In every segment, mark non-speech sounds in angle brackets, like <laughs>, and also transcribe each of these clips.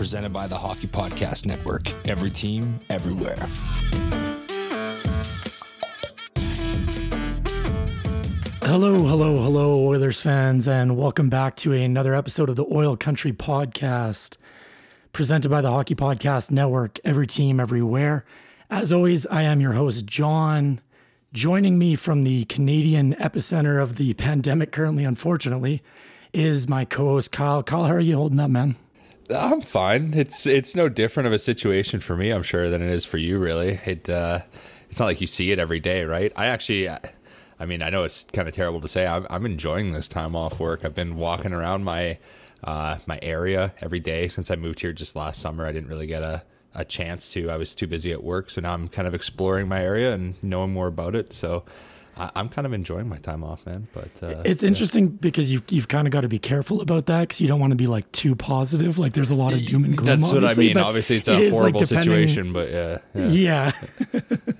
presented by the Hockey Podcast Network. Every team, everywhere. Hello, hello, hello, Oilers fans, and welcome back to another episode of the Oil Country Podcast, presented by the Hockey Podcast Network. Every team, everywhere. As always, I am your host, Jon. Joining me from the Canadian epicenter of the <laughs> pandemic, currently, unfortunately, is my co-host Kyle. Kyle, how are you holding up, man? I'm fine. It's it's no different of a situation for me, I'm sure, than it is for you. Really, it uh, it's not like you see it every day, right? I actually, I mean, I know it's kind of terrible to say. I'm, I'm enjoying this time off work. I've been walking around my uh, my area every day since I moved here just last summer. I didn't really get a a chance to. I was too busy at work, so now I'm kind of exploring my area and knowing more about it. So I, am kind of enjoying my time off, man. But uh, it's interesting yeah. because you've you've kind of got to be careful about that because you don't want to be like too positive. Like there's a lot of doom and gloom. That's what I mean. Obviously, it's a horrible like situation, but yeah, yeah, yeah.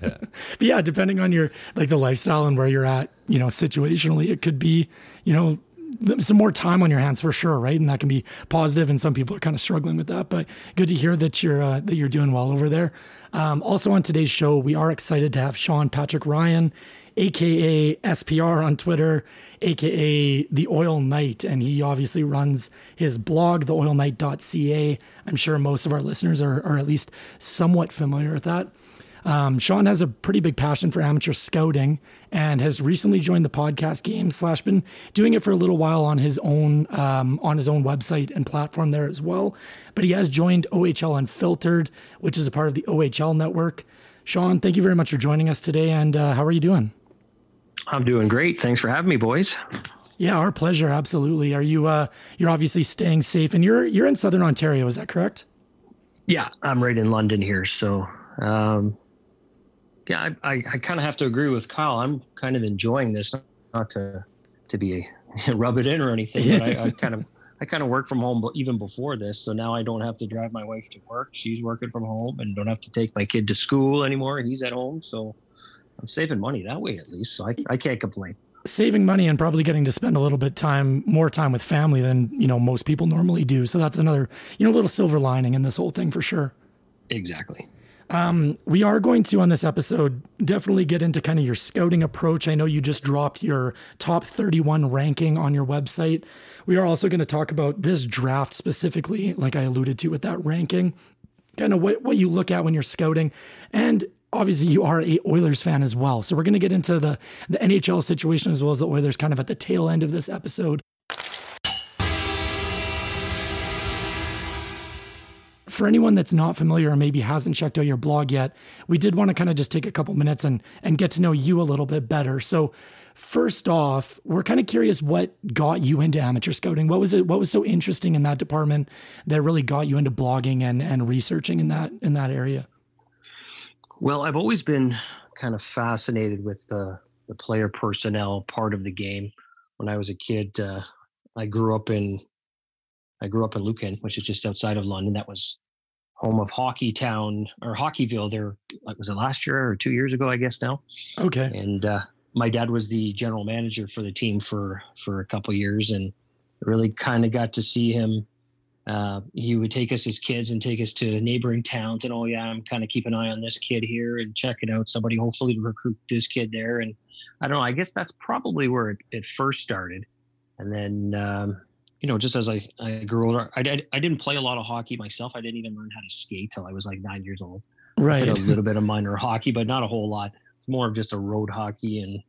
yeah. <laughs> but yeah, depending on your like the lifestyle and where you're at, you know, situationally, it could be, you know, some more time on your hands for sure, right? And that can be positive, and some people are kind of struggling with that. But good to hear that you're uh, that you're doing well over there. Um, also on today's show, we are excited to have Sean Patrick Ryan, aka SPR on Twitter, aka the Oil Knight, and he obviously runs his blog, theoilknight.ca. I'm sure most of our listeners are, are at least somewhat familiar with that. Um, Sean has a pretty big passion for amateur scouting and has recently joined the podcast game slash been doing it for a little while on his own um, on his own website and platform there as well. But he has joined OHL Unfiltered, which is a part of the OHL network. Sean, thank you very much for joining us today. And uh, how are you doing? I'm doing great. Thanks for having me, boys. Yeah, our pleasure. Absolutely. Are you? Uh, you're obviously staying safe, and you're you're in Southern Ontario. Is that correct? Yeah, I'm right in London here. So um, yeah, I, I, I kind of have to agree with Kyle. I'm kind of enjoying this, not to to be <laughs> rub it in or anything, but I, I <laughs> kind of I kind of work from home even before this, so now I don't have to drive my wife to work. She's working from home, and don't have to take my kid to school anymore. He's at home, so I'm saving money that way at least. So I, I can't complain. Saving money and probably getting to spend a little bit time, more time with family than you know most people normally do. So that's another you know little silver lining in this whole thing for sure. Exactly. Um, we are going to on this episode definitely get into kind of your scouting approach. I know you just dropped your top 31 ranking on your website. We are also going to talk about this draft specifically, like I alluded to with that ranking, kind of what, what you look at when you're scouting. And obviously you are a Oilers fan as well. So we're going to get into the, the NHL situation as well as the Oilers kind of at the tail end of this episode. for anyone that's not familiar or maybe hasn't checked out your blog yet, we did want to kind of just take a couple minutes and and get to know you a little bit better. So, first off, we're kind of curious what got you into amateur scouting. What was it? What was so interesting in that department that really got you into blogging and and researching in that in that area? Well, I've always been kind of fascinated with the the player personnel part of the game. When I was a kid, uh, I grew up in I grew up in Lucan, which is just outside of London. That was home of Hockey Town or Hockeyville. There, like, was it last year or two years ago? I guess now. Okay. And uh, my dad was the general manager for the team for for a couple years, and really kind of got to see him. Uh, he would take us as kids and take us to neighboring towns, and oh yeah, I'm kind of keep an eye on this kid here and checking out somebody. Hopefully, to recruit this kid there. And I don't know. I guess that's probably where it, it first started, and then. Um, you know, just as I, I grew older, I, I, I, didn't play a lot of hockey myself. I didn't even learn how to skate till I was like nine years old. Right. a little bit of minor <laughs> hockey, but not a whole lot. It's more of just a road hockey and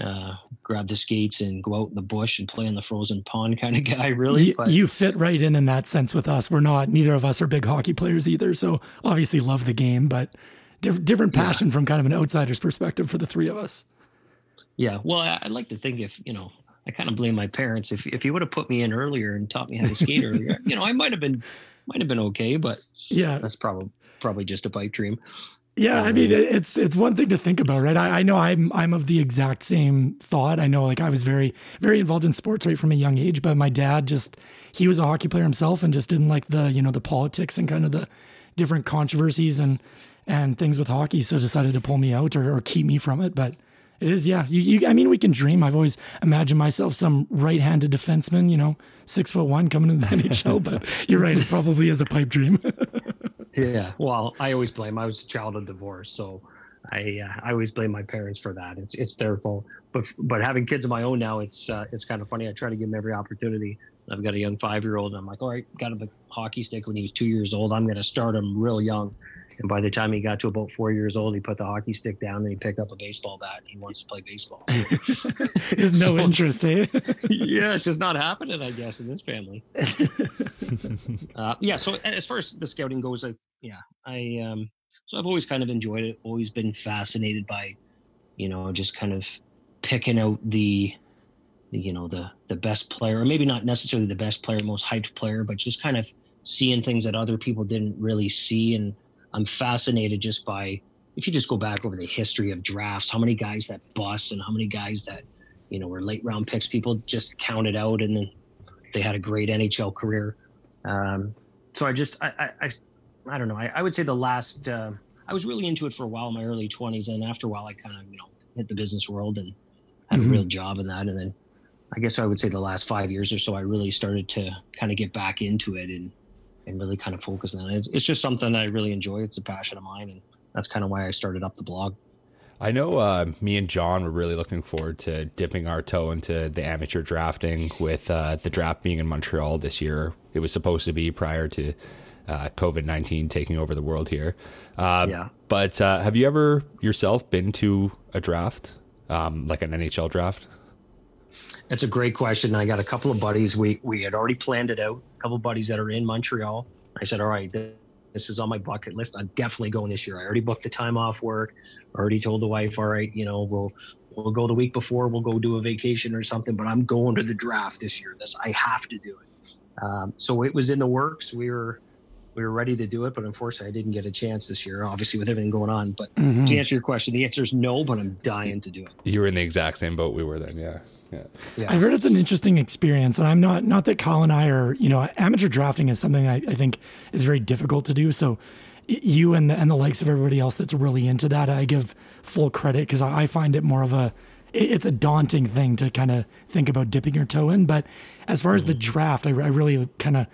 uh, grab the skates and go out in the bush and play in the frozen pond <laughs> kind of guy, really. You, but, you fit right in in that sense with us. We're not, neither of us are big hockey players either. So obviously love the game, but diff- different passion yeah. from kind of an outsider's perspective for the three of us. Yeah. Well, I, I'd like to think if, you know, I kind of blame my parents. If if you would have put me in earlier and taught me how to skate earlier, <laughs> you know, I might have been might have been okay. But yeah, that's probably probably just a pipe dream. Yeah, I mean, um, it's it's one thing to think about, right? I, I, know I'm I'm of the exact same thought. I know, like I was very very involved in sports right from a young age, but my dad just he was a hockey player himself and just didn't like the you know the politics and kind of the different controversies and and things with hockey, so decided to pull me out or, or keep me from it. But It is, yeah. You, you, I mean, we can dream. I've always imagined myself some right-handed defenseman, you know, six foot one coming into the <laughs> NHL. But you're right; it probably is a pipe dream. <laughs> yeah. <laughs> Well, I always blame. I was a child of divorce, so I uh, I always blame my parents for that. It's it's their fault. But but having kids of my own now, it's uh, it's kind of funny. I try to give them every opportunity. I've got a young five year old, and I'm like, all right, got him a hockey stick when he's two years old. I'm going to start him real young. And by the time he got to about four years old, he put the hockey stick down and he picked up a baseball bat. and he wants to play baseball. <laughs> There's no interest, eh? <laughs> yeah, it's just not happening, I guess, in this family. <laughs> uh, yeah. So as far as the scouting goes, I, yeah, I, um, so I've always kind of enjoyed it, always been fascinated by, you know, just kind of picking out the, the you know, the, the best player, or maybe not necessarily the best player, most hyped player, but just kind of seeing things that other people didn't really see and, I'm fascinated just by if you just go back over the history of drafts, how many guys that bust and how many guys that you know were late round picks. People just counted out and then they had a great NHL career. Um, so I just I I, I, I don't know. I, I, would say the last uh, I was really into it for a while in my early 20s, and after a while I kind of you know hit the business world and had mm-hmm. a real job in that, and then I guess I would say the last five years or so I really started to kind of get back into it and and really kind of focus on it. It's, just something that I really enjoy. It's a passion of mine, and that's kind of why I started up the blog. I know uh, me and Jon were really looking forward to dipping our toe into the amateur drafting with uh, the draft being in Montreal this year. It was supposed to be prior to uh, COVID 19 taking over the world here. Uh, yeah. But uh, have you ever yourself been to a draft, um, like an NHL draft? That's a great question. I got a couple of buddies. We we had already planned it out. A couple of buddies that are in Montreal. I said, all right, this is on my bucket list. I'm definitely going this year. I already booked the time off work. Already told the wife, all right, you know, we'll we'll go the week before. We'll go do a vacation or something. But I'm going to the draft this year. This I have to do it. Um, so it was in the works. We were we were ready to do it, but unfortunately, I didn't get a chance this year. Obviously, with everything going on. But mm-hmm. to answer your question, the answer is no. But I'm dying to do it. You were in the exact same boat we were then. Yeah. Yeah. yeah. I've heard it's an interesting experience, and I'm not not that Kyle and I are you know amateur drafting is something I, I think is very difficult to do. So you and the and the likes of everybody else that's really into that, I give full credit because I, I find it more of a it's a daunting thing to kind of think about dipping your toe in. But as far as the mm-hmm. draft, I, I really kind of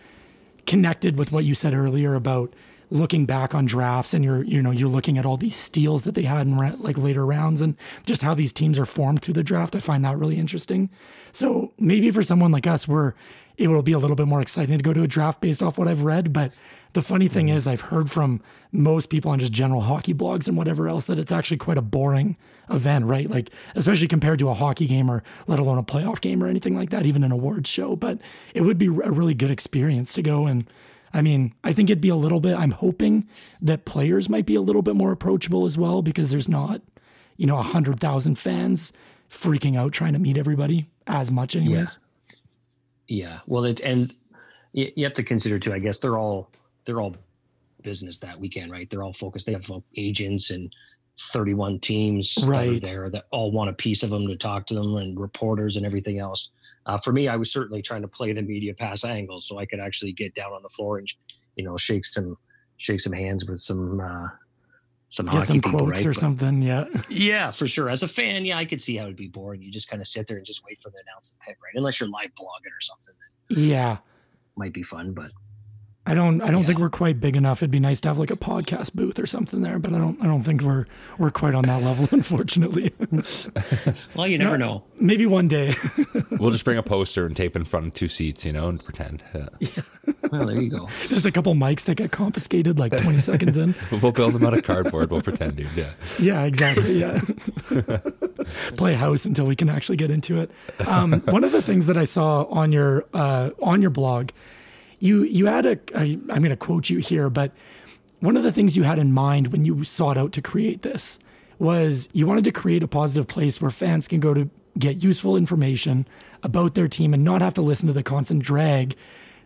connected with what you said earlier about looking back on drafts and you're you know you're looking at all these steals that they had in like later rounds and just how these teams are formed through the draft i find that really interesting. So maybe for someone like us we're it will be a little bit more exciting to go to a draft based off what i've read but the funny thing mm. is i've heard from most people on just general hockey blogs and whatever else that it's actually quite a boring event right like especially compared to a hockey game or let alone a playoff game or anything like that even an awards show but it would be a really good experience to go and I mean, I think it'd be a little bit, I'm hoping that players might be a little bit more approachable as well because there's not, you know, 100,000 fans freaking out trying to meet everybody as much, anyways. Yeah. yeah. Well, it, and you have to consider too, I guess they're all, they're all business that weekend, right? They're all focused. They have agents and 31 teams right. that there that all want a piece of them to talk to them and reporters and everything else. Uh, for me, I was certainly trying to play the media pass angle so I could actually get down on the floor and, you know, shake some, shake some hands with some, uh, some get some people, quotes right? or but, something. Yeah. <laughs> Yeah, for sure. As a fan, yeah, I could see how it'd be boring. You just kind of sit there and just wait for announce the pick, right? Unless you're live blogging or something. Yeah. Might be fun, but I don't I don't yeah. think we're quite big enough. It'd be nice to have like a podcast booth or something there, but I don't I don't think we're we're quite on that level, <laughs> unfortunately. <laughs> well, you never know. Maybe one day. <laughs> we'll just bring a poster and tape in front of two seats, you know, and pretend. Yeah. yeah. Well, there you go. Just a couple mics that get confiscated like 20 seconds in. We'll build them out of cardboard. We'll pretend, dude. Yeah. Yeah, exactly. Yeah. Play house until we can actually get into it. Um, one of the things that I saw on your uh, on your blog you you had a I, I'm going to quote you here, but one of the things you had in mind when you sought out to create this was you wanted to create a positive place where fans can go to get useful information about their team and not have to listen to the constant drag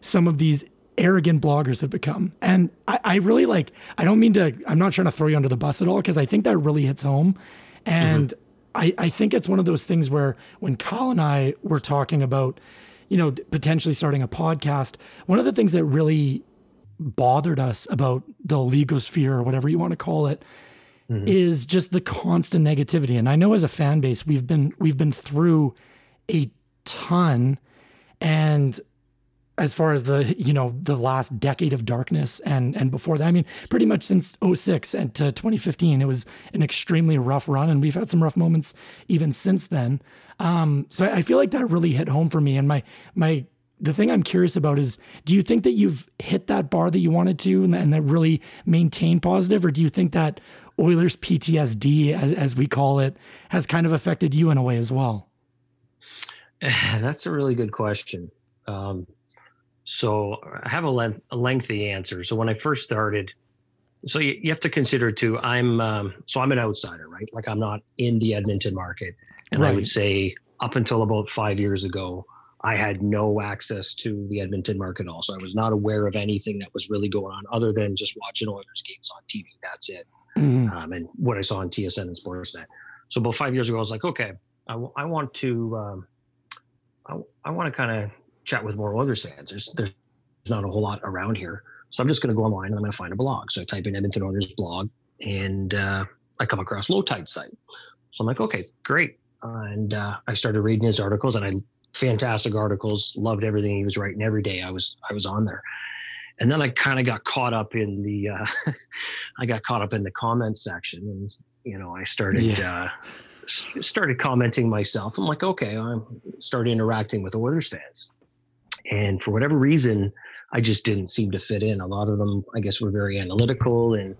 some of these arrogant bloggers have become. And I, I really like, I don't mean to, I'm not trying to throw you under the bus at all, because I think that really hits home. And mm-hmm. I, I think it's one of those things where when Kyle and I were talking about you know, potentially starting a podcast, one of the things that really bothered us about the legosphere or whatever you want to call it mm-hmm. is just the constant negativity. And I know as a fan base, we've been we've been through a ton, and as far as the you know the last decade of darkness and and before that i mean pretty much since 06 and to 2015 it was an extremely rough run and we've had some rough moments even since then. Um, so i feel like that really hit home for me and my my the thing i'm curious about is do you think that you've hit that bar that you wanted to and, and that really maintained positive or do you think that oilers ptsd as, as we call it has kind of affected you in a way as well? <sighs> That's a really good question. Um, so I have a, length, a lengthy answer. So when I first started, so you, you have to consider too. I'm um, so I'm an outsider, right? Like I'm not in the Edmonton market, and right. I would say up until about five years ago, I had no access to the Edmonton market. Also, I was not aware of anything that was really going on other than just watching Oilers games on TV. That's it, mm-hmm. um, and what I saw on TSN and Sportsnet. So about five years ago, I was like, okay, I, w- I want to, um, I, I want to kind of chat with more Oilers fans. There's there's not a whole lot around here, so I'm just going to go online and I'm going to find a blog. So I type in Edmonton Oilers blog, and uh, I come across Lowetide site. So I'm like, okay, great, and uh, I started reading his articles, and I fantastic articles. Loved everything he was writing every day. I was I was on there. And then I kind of got caught up in the, uh, <laughs> I got caught up in the comments section, and you know, I started yeah. uh, started commenting myself. I'm like, okay, I'm started interacting with Oilers fans, and for whatever reason, I just didn't seem to fit in. A lot of them, I guess, were very analytical. And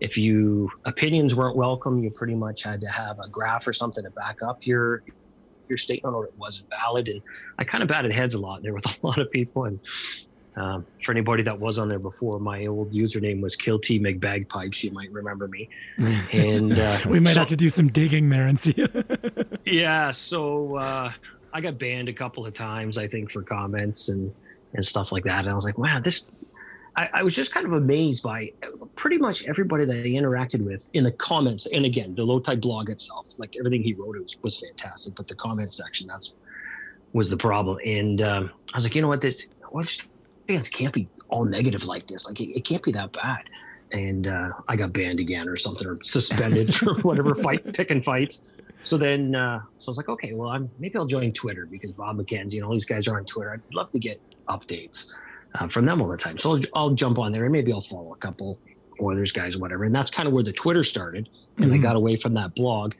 if you opinions weren't welcome, you pretty much had to have a graph or something to back up your your statement or it wasn't valid. And I kind of batted heads a lot there with <laughs> a lot of people. And um, for anybody that was on there before, my old username was Kilty McBagpipes. You might remember me. <laughs> And uh, we might so, have to do some digging there and see. <laughs> yeah. So uh, I got banned a couple of times, I think, for comments and and stuff like that. And I was like, wow, this. I, I was just kind of amazed by pretty much everybody that I interacted with in the comments. And again, the Lowetide blog itself, like everything he wrote, was, was fantastic. But the comment section, that's was the problem. And um, I was like, you know what, this fans can't be all negative like this. Like it, it can't be that bad. And uh, I got banned again or something, or suspended <laughs> for whatever fight, picking fights. So then, uh, so I was like, okay, well, I'm maybe I'll join Twitter because Bob McKenzie and all these guys are on Twitter. I'd love to get updates uh, from them all the time. So I'll, I'll, jump on there and maybe I'll follow a couple Oilers guys or whatever. And that's kind of where the Twitter started. And mm-hmm. I got away from that blog.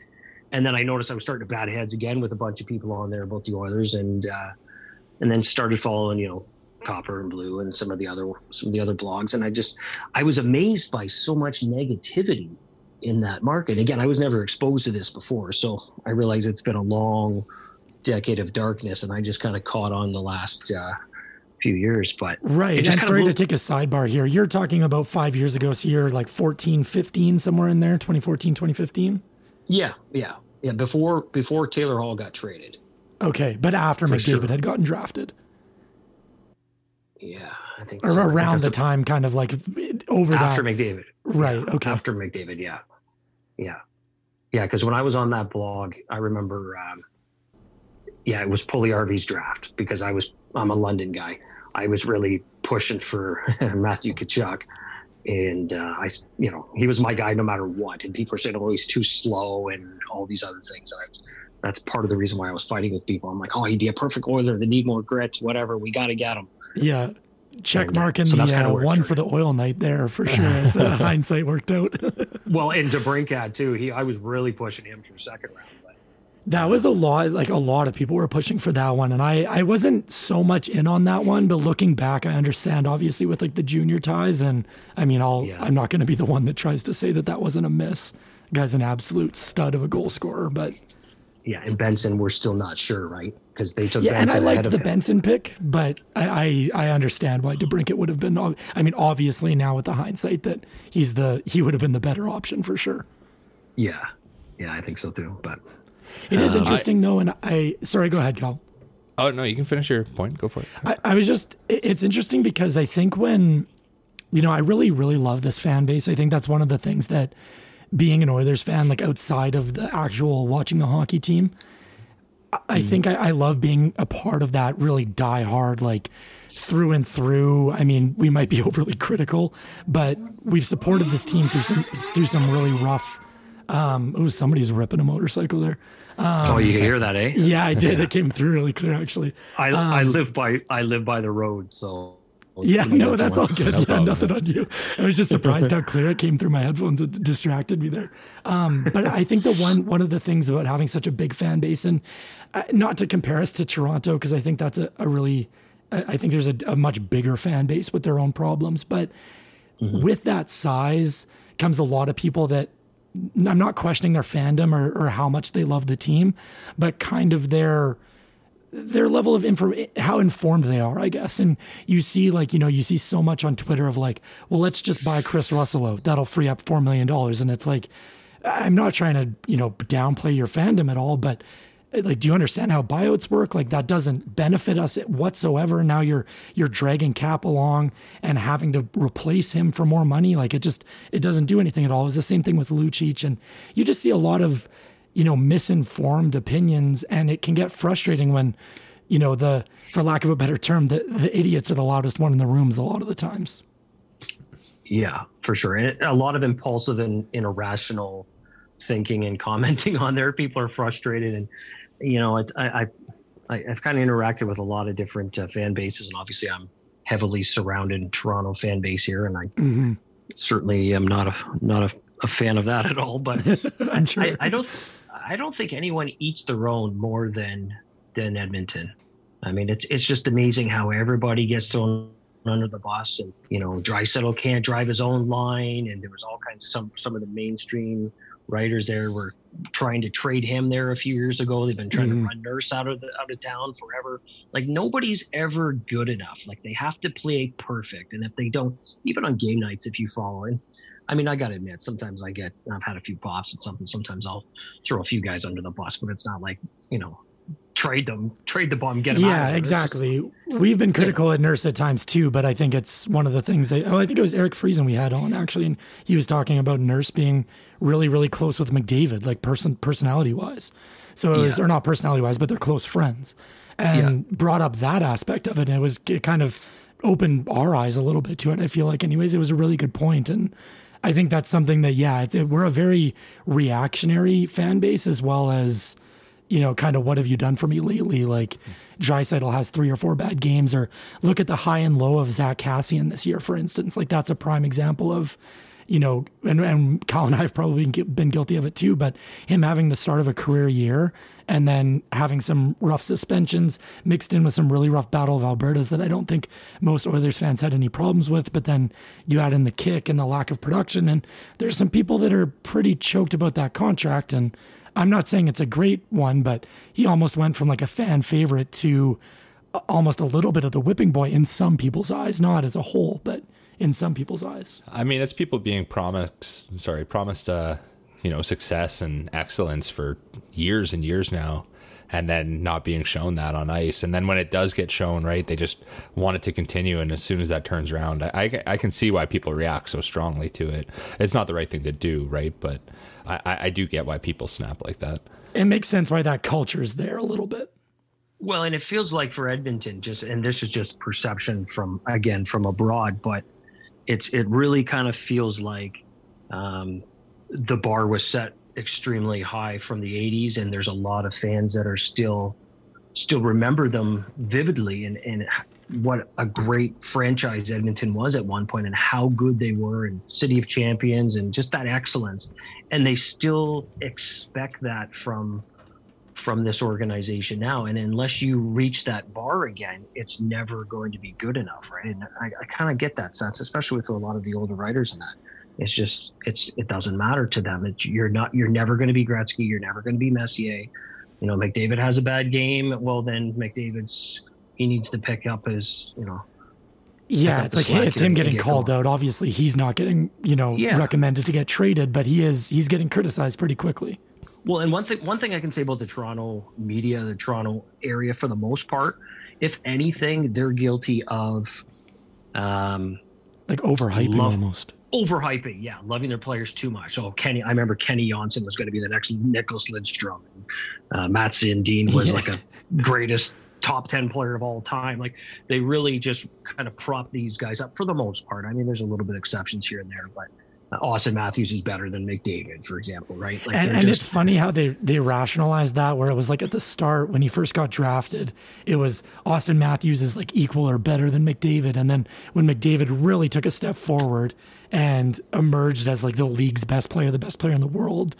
And then I noticed I was starting to bat heads again with a bunch of people on there about the Oilers, and uh, and then started following, you know, Copper and Blue and some of the other some of the other blogs. And I just I was amazed by so much negativity in that market. Again, I was never exposed to this before, so I realize it's been a long decade of darkness, and I just kind of caught on the last uh, few years. But right, I'm sorry to take a sidebar here. You're talking about five years ago, so you're like 14, 15, somewhere in there, 2014, 2015. Yeah, yeah, yeah. Before before Taylor Hall got traded. Okay, but after For McDavid sure. had gotten drafted. Yeah, I think or so. around the time, kind of like over after that. McDavid. Right. Yeah, okay. After McDavid, yeah. Yeah. Yeah. Because when I was on that blog, I remember, um, yeah, it was Puljujarvi's draft because I was, I'm a London guy. I was really pushing for <laughs> Matthew Tkachuk. And uh, I, you know, he was my guy no matter what. And people are saying, oh, he's too slow and all these other things. And I, that's part of the reason why I was fighting with people. I'm like, oh, he'd be a perfect Oiler. They need more grit, whatever. We got to get him. Yeah check mark in so the uh, one for the Oil Knight there for sure <laughs> as uh, hindsight worked out. <laughs> well, and DeBrincat too. He I was really pushing him for second round. But. That was a lot. Like a lot of people were pushing for that one, and I I wasn't so much in on that one. But looking back, I understand obviously with like the junior ties, and I mean, I'll yeah. I'm not going to be the one that tries to say that that wasn't a miss. guy's an absolute stud of a goal scorer, but yeah, and Benson, we're still not sure, right? Because they took yeah, Benson and I liked the him. Benson pick, but I, I, I understand why DeBrincat would have been. I mean, obviously now with the hindsight that he's the he would have been the better option for sure. Yeah, yeah, I think so too. But it is um, interesting I, though, and I sorry, go ahead, Cal. Oh no, you can finish your point. Go for it. I, I was just it's interesting because I think when you know I really really love this fan base. I think that's one of the things that being an Oilers fan, like outside of the actual watching the hockey team, I mm. think I, I, love being a part of that really die hard, like through and through. I mean, we might be <laughs> overly critical, but we've supported this team through some through some really rough. Um, oh, somebody's ripping a motorcycle there. Um, oh, you hear that, eh? Yeah, I did. yeah. <laughs> It came through really clear, actually. I um, I live by I live by the road, so. Yeah, no, that's all good. No yeah, problem. nothing on you. I was just <laughs> surprised how clear it came through my headphones. It distracted me there. Um, but I think the one one of the things about having such a big fan base, and uh, not to compare us to Toronto, because I think that's a, a really I think there's a, a, much bigger fan base with their own problems, but mm-hmm. with that size comes a lot of people that I'm not questioning their fandom or, or how much they love the team, but kind of their their level of info, how informed they are, I guess. And you see like, you know, you see so much on Twitter of like, well, let's just buy Kris Russell. That'll free up four million dollars. And it's like I'm not trying to, you know, downplay your fandom at all, but like do you understand how buyouts work like that doesn't benefit us whatsoever now you're you're dragging cap along and having to replace him for more money like it just it doesn't do anything at all it's the same thing with lucic and you just see a lot of you know misinformed opinions and it can get frustrating when you know the for lack of a better term the, the idiots are the loudest one in the rooms a lot of the times yeah for sure and a lot of impulsive and, and irrational thinking and <laughs> commenting on there people are frustrated and you know, it, I, I, I've kind of interacted with a lot of different uh, fan bases, and obviously I'm heavily surrounded in Toronto fan base here, and I mm-hmm. certainly am not a not a, a, fan of that at all. But <laughs> I'm sure. I, I don't I don't think anyone eats their own more than than Edmonton. I mean, it's it's just amazing how everybody gets thrown under the bus, and you know, Draisaitl can't drive his own line, and there was all kinds of some some of the mainstream writers there were trying to trade him there a few years ago. They've been trying mm-hmm. to run Nurse out of the out of town forever. Like nobody's ever good enough. Like they have to play perfect, and if they don't, even on game nights, if you follow in. I mean, I gotta admit, sometimes I get, I've had a few pops and something. Sometimes I'll throw a few guys under the bus, but it's not like, you know, trade them, trade the bomb, get them. Yeah, exactly. Just, We've been critical yeah. at Nurse at times too, but I think it's one of the things. That, oh, I think it was Eric Friesen we had on actually, and he was talking about Nurse being really, really close with McDavid, like person personality wise. So it was, yeah. or not personality wise, but they're close friends, and yeah. brought up that aspect of it. And it was it kind of opened our eyes a little bit to it. I feel like, anyways, it was a really good point, and I think that's something that yeah, it, we're a very reactionary fan base as well as you know, kind of what have you done for me lately? Like Draisaitl has three or four bad games, or look at the high and low of Zack Kassian this year, for instance. Like that's a prime example of, you know, and, and Kyle and I have probably been guilty of it too, but him having the start of a career year and then having some rough suspensions mixed in with some really rough Battle of Albertas that I don't think most Oilers fans had any problems with. But then you add in the kick and the lack of production, and there's some people that are pretty choked about that contract. And I'm not saying it's a great one, but he almost went from like a fan favorite to almost a little bit of the whipping boy in some people's eyes, not as a whole, but in some people's eyes. I mean, it's people being promised, sorry, promised, uh, you know, success and excellence for years and years now, and then not being shown that on ice. And then when it does get shown, right, they just want it to continue. And as soon as that turns around, I, I, I can see why people react so strongly to it. It's not the right thing to do, right? But I, I do get why people snap like that. It makes sense why that culture is there a little bit. Well, and it feels like for Edmonton, just and this is just perception from again from abroad, but it's it really kind of feels like um, the bar was set extremely high from the 80s and there's a lot of fans that are still still remember them vividly and, and what a great franchise Edmonton was at one point and how good they were and City of Champions and just that excellence. And they still expect that from from this organization now. And unless you reach that bar again, it's never going to be good enough, right? And I, I kind of get that sense, especially with a lot of the older writers in that. It's just it's it doesn't matter to them. It's, you're not you're never going to be Gretzky. You're never going to be Messier. You know, McDavid has a bad game. Well, then McDavid's he needs to pick up his, you know. Yeah, it's like it's him getting get called out. Obviously, he's not getting, you know, yeah. recommended to get traded, but he is he's getting criticized pretty quickly. Well, and one thing one thing I can say about the Toronto media, the Toronto area for the most part, if anything, they're guilty of um like overhyping almost. Overhyping, yeah, loving their players too much. Oh, Kenny, I remember Kenny Jonsson was going to be the next Nicklas Lidstrom. Uh, Mats Sundin was yeah. like a <laughs> greatest top 10 player of all time. Like they really just kind of prop these guys up for the most part. I mean, there's a little bit of exceptions here and there, but Auston Matthews is better than McDavid, for example, right? Like and, and just, it's funny how they they rationalized that where it was like at the start when he first got drafted, it was Auston Matthews is like equal or better than McDavid, and then when McDavid really took a step forward and emerged as like the league's best player, the best player in the world,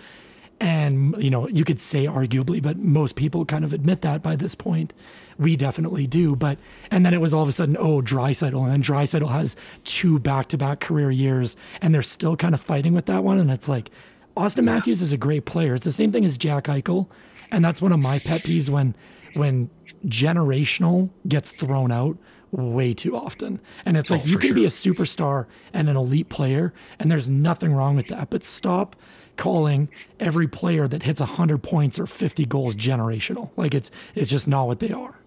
and you know you could say arguably but most people kind of admit that by this point. We definitely do but and then it was all of a sudden oh Draisaitl and then Draisaitl has two back-to-back career years and they're still kind of fighting with that one and it's like Auston Matthews is a great player. It's the same thing as Jack Eichel and that's one of my pet peeves when when generational gets thrown out way too often. And it's oh, like you can sure. be a superstar and an elite player, and there's nothing wrong with that. But stop calling every player that hits 100 points or 50 goals generational. Like it's it's just not what they are.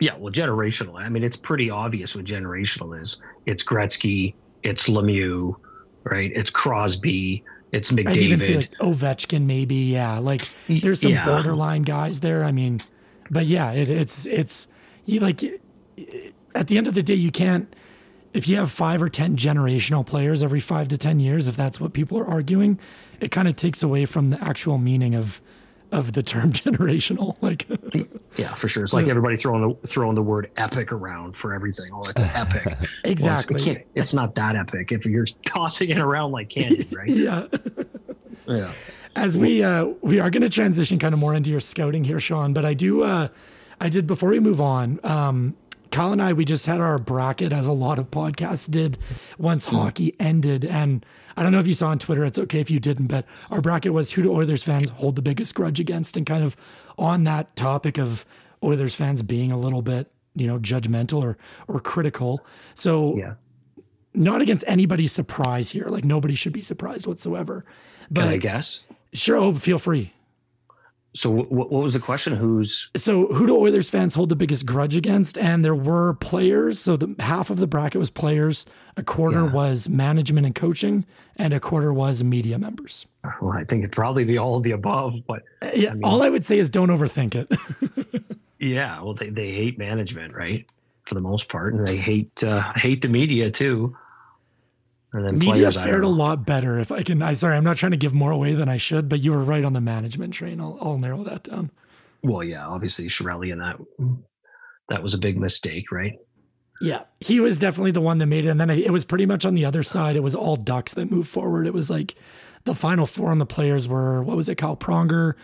Yeah, well, generational. I mean, it's pretty obvious what generational is. It's Gretzky, it's Lemieux, right? It's Crosby, it's McDavid. I'd even say like Ovechkin, maybe. Yeah, like there's some yeah. borderline guys there. I mean, but yeah, it, it's it's you like at the end of the day, you can't if you have five or ten generational players every five to ten years, if that's what people are arguing, it kind of takes away from the actual meaning of of the term <laughs> generational. Like, yeah, for sure. It's like everybody throwing the throwing the word epic around for everything. Oh, it's epic. exactly. <laughs> Well, it's, it it's, not that epic if you're <laughs> tossing it around like candy, right? yeah. yeah. As we uh, we are going to transition kind of more into your scouting here, Sean, but I do uh, I did before we move on. Um, Kyle and I, we just had our bracket as a lot of podcasts did once mm hockey ended. And I don't know if you saw on Twitter, it's okay if you didn't, but our bracket was who do Oilers fans hold the biggest grudge against? And kind of on that topic of Oilers fans being a little bit, you know, judgmental or, or critical. So, yeah. not against anybody's surprise here. Like nobody should be surprised whatsoever. But Can I guess? Sure. Oh, feel free. So what, what was the question? Who's so who do Oilers fans hold the biggest grudge against? And there were players. So the half of the bracket was players, a quarter yeah. was management and coaching, and a quarter was media members. Well, I think it'd probably be all of the above. But uh, yeah, I mean, all I would say is don't overthink it. <laughs> yeah, well, they, they hate management, right? For the most part, and they hate uh, hate the media too. And then media fared a lot better. If I can, I sorry, I'm not trying to give more away than I should, but you were right on the management train. I'll, I'll narrow that down. Well, yeah, obviously Chiarelli and that that was a big mistake, right? Yeah, he was definitely the one that made it, and then it was pretty much on the other side. It was all Ducks that moved forward. It was like the final four on the players were what was it? Cal Pronger,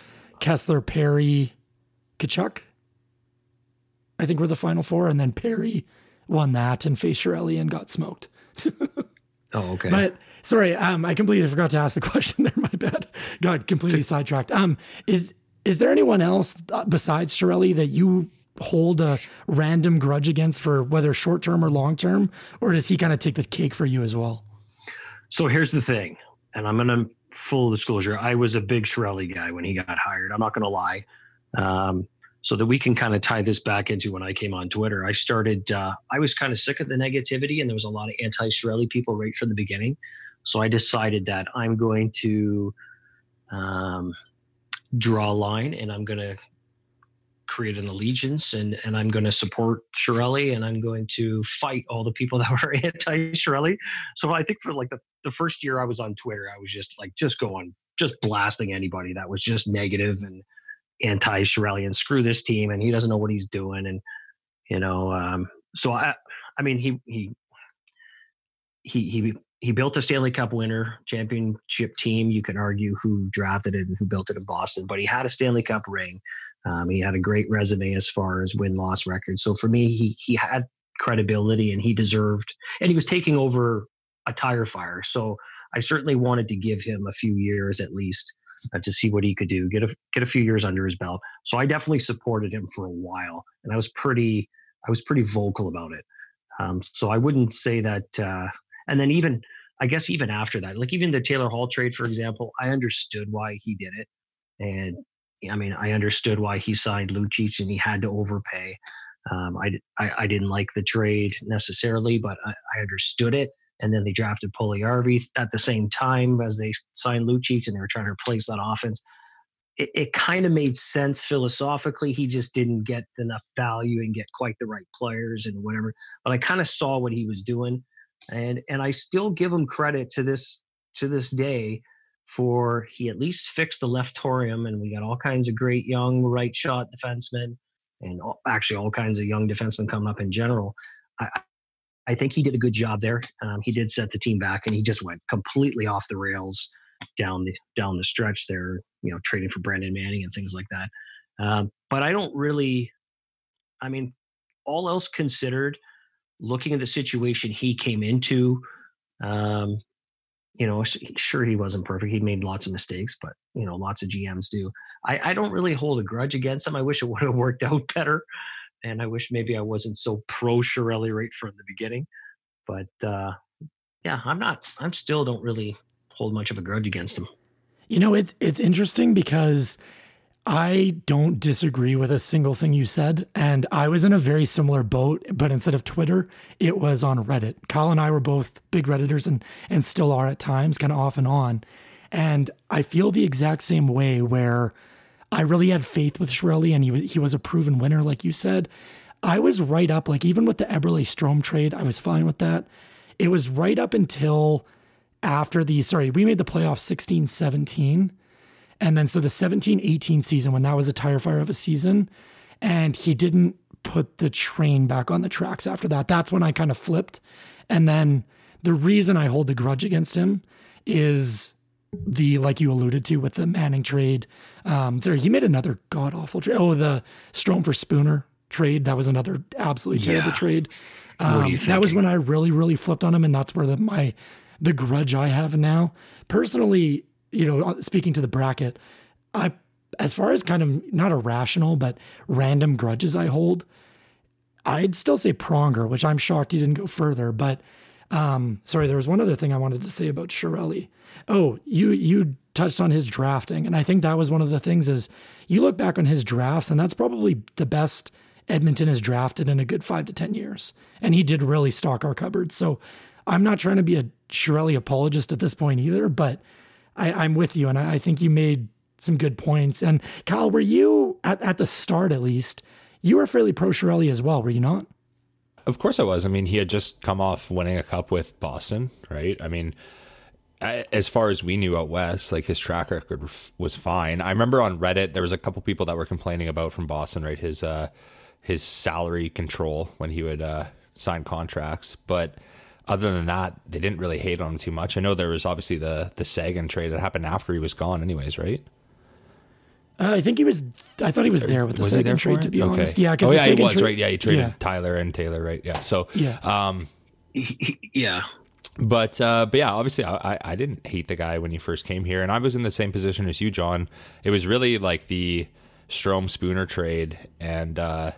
Kesler, Perry, Tkachuk. I think were the final four, and then Perry won that and faced Chiarelli and got smoked. <laughs> Oh, okay. But sorry, um, I completely forgot to ask the <laughs> question there. My bad. Got completely sidetracked. Um, is is there anyone else uh, besides Chiarelli that you hold a random grudge against for whether short term or long term, or does he kind of take the cake for you as well? So here's the thing, and I'm gonna full disclosure. I was a big Chiarelli guy when he got hired. I'm not gonna lie. Um, so that we can kind of tie this back into when I came on Twitter. I started, uh, I was kind of sick of the negativity, and there was a lot of anti Chiarelli people right from the beginning. So I decided that I'm going to um, draw a line and I'm going to create an allegiance and, and I'm going to support Chiarelli and I'm going to fight all the people <laughs> that were anti Chiarelli. So I think for like the, the first year I was on Twitter, I was just like, just going, just blasting anybody that was just negative and, anti Chiarelli screw this team and he doesn't know what he's doing and you know um, so I I mean he he he he he built a Stanley Cup winner championship team. You can argue who drafted it and who built it in Boston, but he had a Stanley Cup ring. Um, he had a great resume as far as win loss record. So for me, he he had credibility and he deserved, and he was taking over a tire fire. So I certainly wanted to give him a few years at least to see what he could do, get a get a few years under his belt. So I definitely supported him for a while, and I was pretty I was pretty vocal about it. Um, so I wouldn't say that. Uh, and then even I guess even after that, like even the Taylor Hall trade, for example, I understood why he did it, and I mean I understood why he signed Lucic and he had to overpay. Um, I, I, I didn't like the trade necessarily, but I, I understood it and then they drafted Puljujarvi at the same time as they signed Lucic, and they were trying to replace that offense. it, it kind of made sense philosophically. He just didn't get enough value and get quite the right players and whatever. But I kind of saw what he was doing, and and I still give him credit to this to this day for he at least fixed the left torium, and we got all kinds of great young right shot defensemen, and all, actually all kinds of young defensemen coming up in general. I, I think he did a good job there. Um, he did set the team back, and he just went completely off the rails down the down the stretch there. You know, trading for Brandon Manning and things like that. Um, but I don't really. I mean, all else considered, looking at the situation he came into, um, you know, sure he wasn't perfect. He made lots of mistakes, but you know, lots of GMs do. I, I don't really hold a grudge against him. I wish it <laughs> would have worked out better, and I wish maybe I wasn't so pro Chiarelli right from the beginning. But uh, yeah, I'm not. I'm still don't really hold much of a grudge against him. You know, it's it's interesting because I don't disagree with a single thing you said. And I was in a very similar boat, but instead of Twitter, it was on Reddit. Kyle and I were both big Redditors and, and still are at times, kind of off and on. And I feel the exact same way where I really had faith with Chiarelli and he, he was a proven winner, like you said. I was right up, like even with the Eberle Strome trade, I was fine with that. It was right up until after the sorry, we made the playoffs 16 17. And then so the 17 18 season, when that was a tire fire of a season, and he didn't put the train back on the tracks after that. That's when I kind of flipped. And then the reason I hold the grudge against him is the like you alluded to with the Manning trade. Um, there he made another god awful trade. Oh, the Strome for Spooner trade. That was another absolutely terrible yeah. trade. Um, that was when I really, really flipped on him, and that's where the, my the grudge I have now. Personally, you know, uh, speaking to the bracket, I as far as kind of not irrational but random grudges I hold, I'd still say Pronger, which I'm shocked he didn't go further. But um, sorry, there was one other thing I wanted to say about Chiarelli. Oh, you you touched on his drafting, and I think that was one of the things is you look back on his drafts, and that's probably the best Edmonton has drafted in a good five to ten years, and he did really stock our cupboard. So I'm not trying to be a Chiarelli apologist at this point either, but I, am with you, and I, I, think you made some good points. And Kyle, were you at, at the start at least? You were fairly pro Chiarelli as well, were you not? Of course I was. I mean, he had just come off winning a cup with Boston, right? I mean, as far as we knew out west, like his track record was fine. I remember on Reddit there was a couple people that were complaining about from Boston, right? His uh, his salary control when he would uh, sign contracts, but other than that, they didn't really hate on him too much. I know there was obviously the the Seguin trade that happened after he was gone, anyways, right? Uh, I think he was. I thought he was there with the was Seguin trade. To be okay. honest, yeah. because Oh yeah, he was right. Yeah, he traded yeah. Tyler and Taylor, right? Yeah. So yeah, um, yeah. But uh, but yeah, obviously I, I didn't hate the guy when he first came here, and I was in the same position as you, Jon. It was really like the Strome Spooner trade, and uh,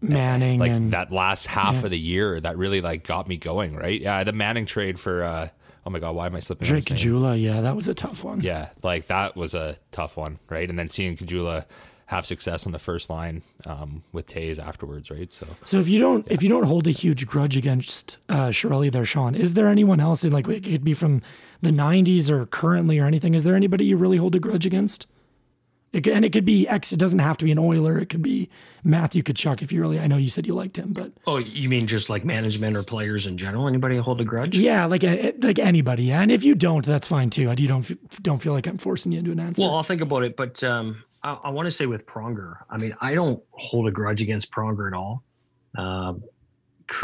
Manning, like and, that last half yeah. of the year that really like got me going. Right? Yeah, the Manning trade for. Uh, oh my god, why am I slipping? Drake Caggiula, yeah, that was a tough one. Yeah, like that was a tough one, right? And then seeing Caggiula have success on the first line um, with Toews afterwards, right? So, so if you don't yeah. if you don't hold a huge grudge against uh, Chiarelli there, Sean, is there anyone else? Like it could be from the '90s or currently or anything. Is there anybody you really hold a grudge against? It, and it could be X. It doesn't have to be an Oiler. It could be Matthew Tkachuk if you really. I know you said you liked him, but oh, you mean just like management or players in general? Anybody hold a grudge? Yeah, like like anybody. And if you don't, that's fine too. You don't don't feel like I'm forcing you into an answer. Well, I'll think about it, but um, I, I want to say with Pronger. I mean, I don't hold a grudge against Pronger at all. Um, <sighs>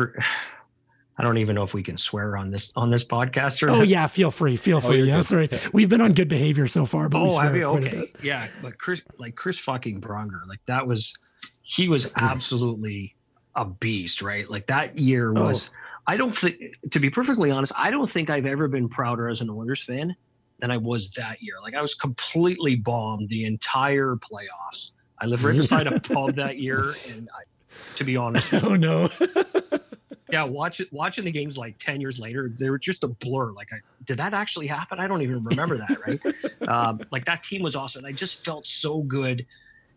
I don't even know if we can swear on this on this podcast or. Oh not. yeah, feel free, feel oh, free. Oh, yeah, sorry, we've been on good behavior so far, but oh, we swear you? quite okay. a bit. Yeah, but Chris, like Chris fucking Pronger, like that was, he was <laughs> absolutely a beast, right? Like that year oh. was. Oh. I don't think, to be perfectly honest, I don't think I've ever been prouder as an Oilers fan than I was that year. Like I was completely bombed the entire playoffs. I lived right beside a <laughs> pub that year, and I, to be honest, <laughs> oh no. <laughs> yeah, watch it, watching the games like 10 years later, they were just a blur. Like, I, did that actually happen? I don't even remember that, right? um, like, that team was awesome. I just felt so good.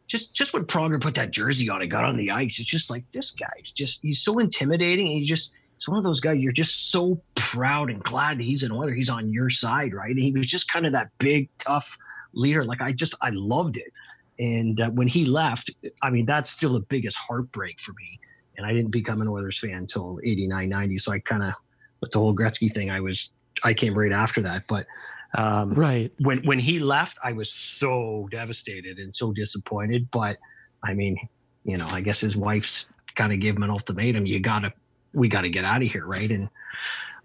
Just just when Pronger put that jersey on and got on the ice, it's just like, this guy's just, he's so intimidating. And he just, it's one of those guys you're just so proud and glad that he's an Oiler. He's on your side, right? And he was just kind of that big, tough leader. Like I just, I loved it. And uh, when he left, I mean, that's still the biggest heartbreak for me. And I didn't become an Oilers fan until 89, 90. So I kind of, with the whole Gretzky thing, I was, I came right after that. But um, right when when he left, I was so devastated and so disappointed. But I mean, you know, I guess his wife's kind of gave him an ultimatum. You gotta we got to get out of here, right? And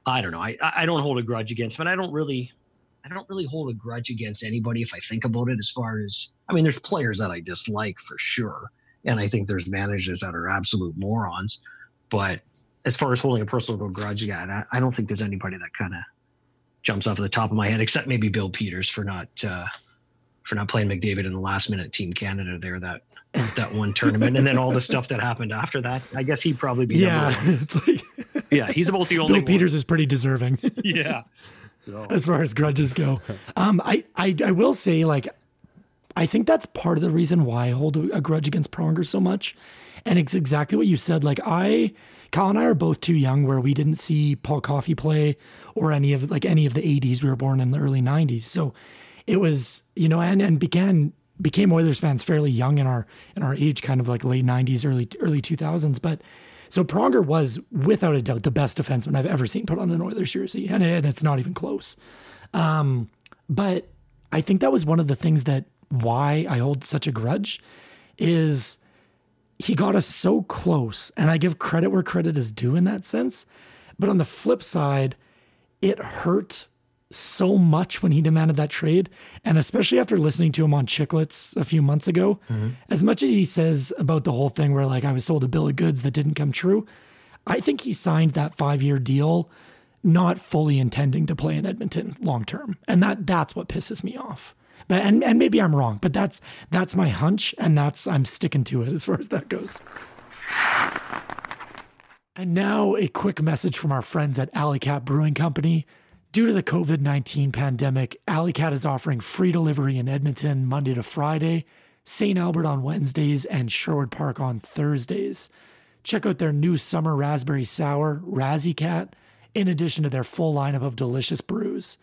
I don't know. I I don't hold a grudge against and I don't really I don't really hold a grudge against anybody if I think about it. As far as I mean, there's players that I dislike for sure, and I think there's managers that are absolute morons. But as far as holding a personal grudge, yeah, I, I don't think there's anybody that kind of jumps off the top of my head, except maybe Bill Peters for not uh, for not playing McDavid in the last minute Team Canada there that that one tournament, and then all the stuff that happened after that. I guess he'd probably be yeah. Like, yeah, he's about the only. Bill one. Peters is pretty deserving. <laughs> yeah. So. <laughs> As far as grudges go, um, I, I I will say like, I think that's part of the reason why I hold a grudge against Pronger so much, and it's exactly what you said. Like I, Kyle and I are both too young where we didn't see Paul Coffey play or any of like any of the '80s. We were born in the early '90s, so it was you know and and began became Oilers fans fairly young in our in our age, kind of like late '90s, early early 2000s. But so Pronger was without a doubt the best defenseman I've ever seen put on an Oilers jersey, and, and it's not even close. Um, but I think that was one of the things that why I hold such a grudge is he got us so close, and I give credit where credit is due in that sense. But on the flip side, it hurt so much when he demanded that trade. And especially after listening to him on Chicklets a few months ago, mm-hmm. as much as he says about the whole thing where like I was sold a bill of goods that didn't come true, I think he signed that five year deal not fully intending to play in Edmonton long term. And that that's what pisses me off. But and, and maybe I'm wrong, but that's that's my hunch and that's I'm sticking to it as far as that goes. And now a quick message from our friends at Alley Kat Brewing Company. Due to the COVID 19 pandemic, Alley Kat is offering free delivery in Edmonton Monday to Friday, St. Albert on Wednesdays, and Sherwood Park on Thursdays. Check out their new summer raspberry sour, Razzie Cat, in addition to their full lineup of delicious brews.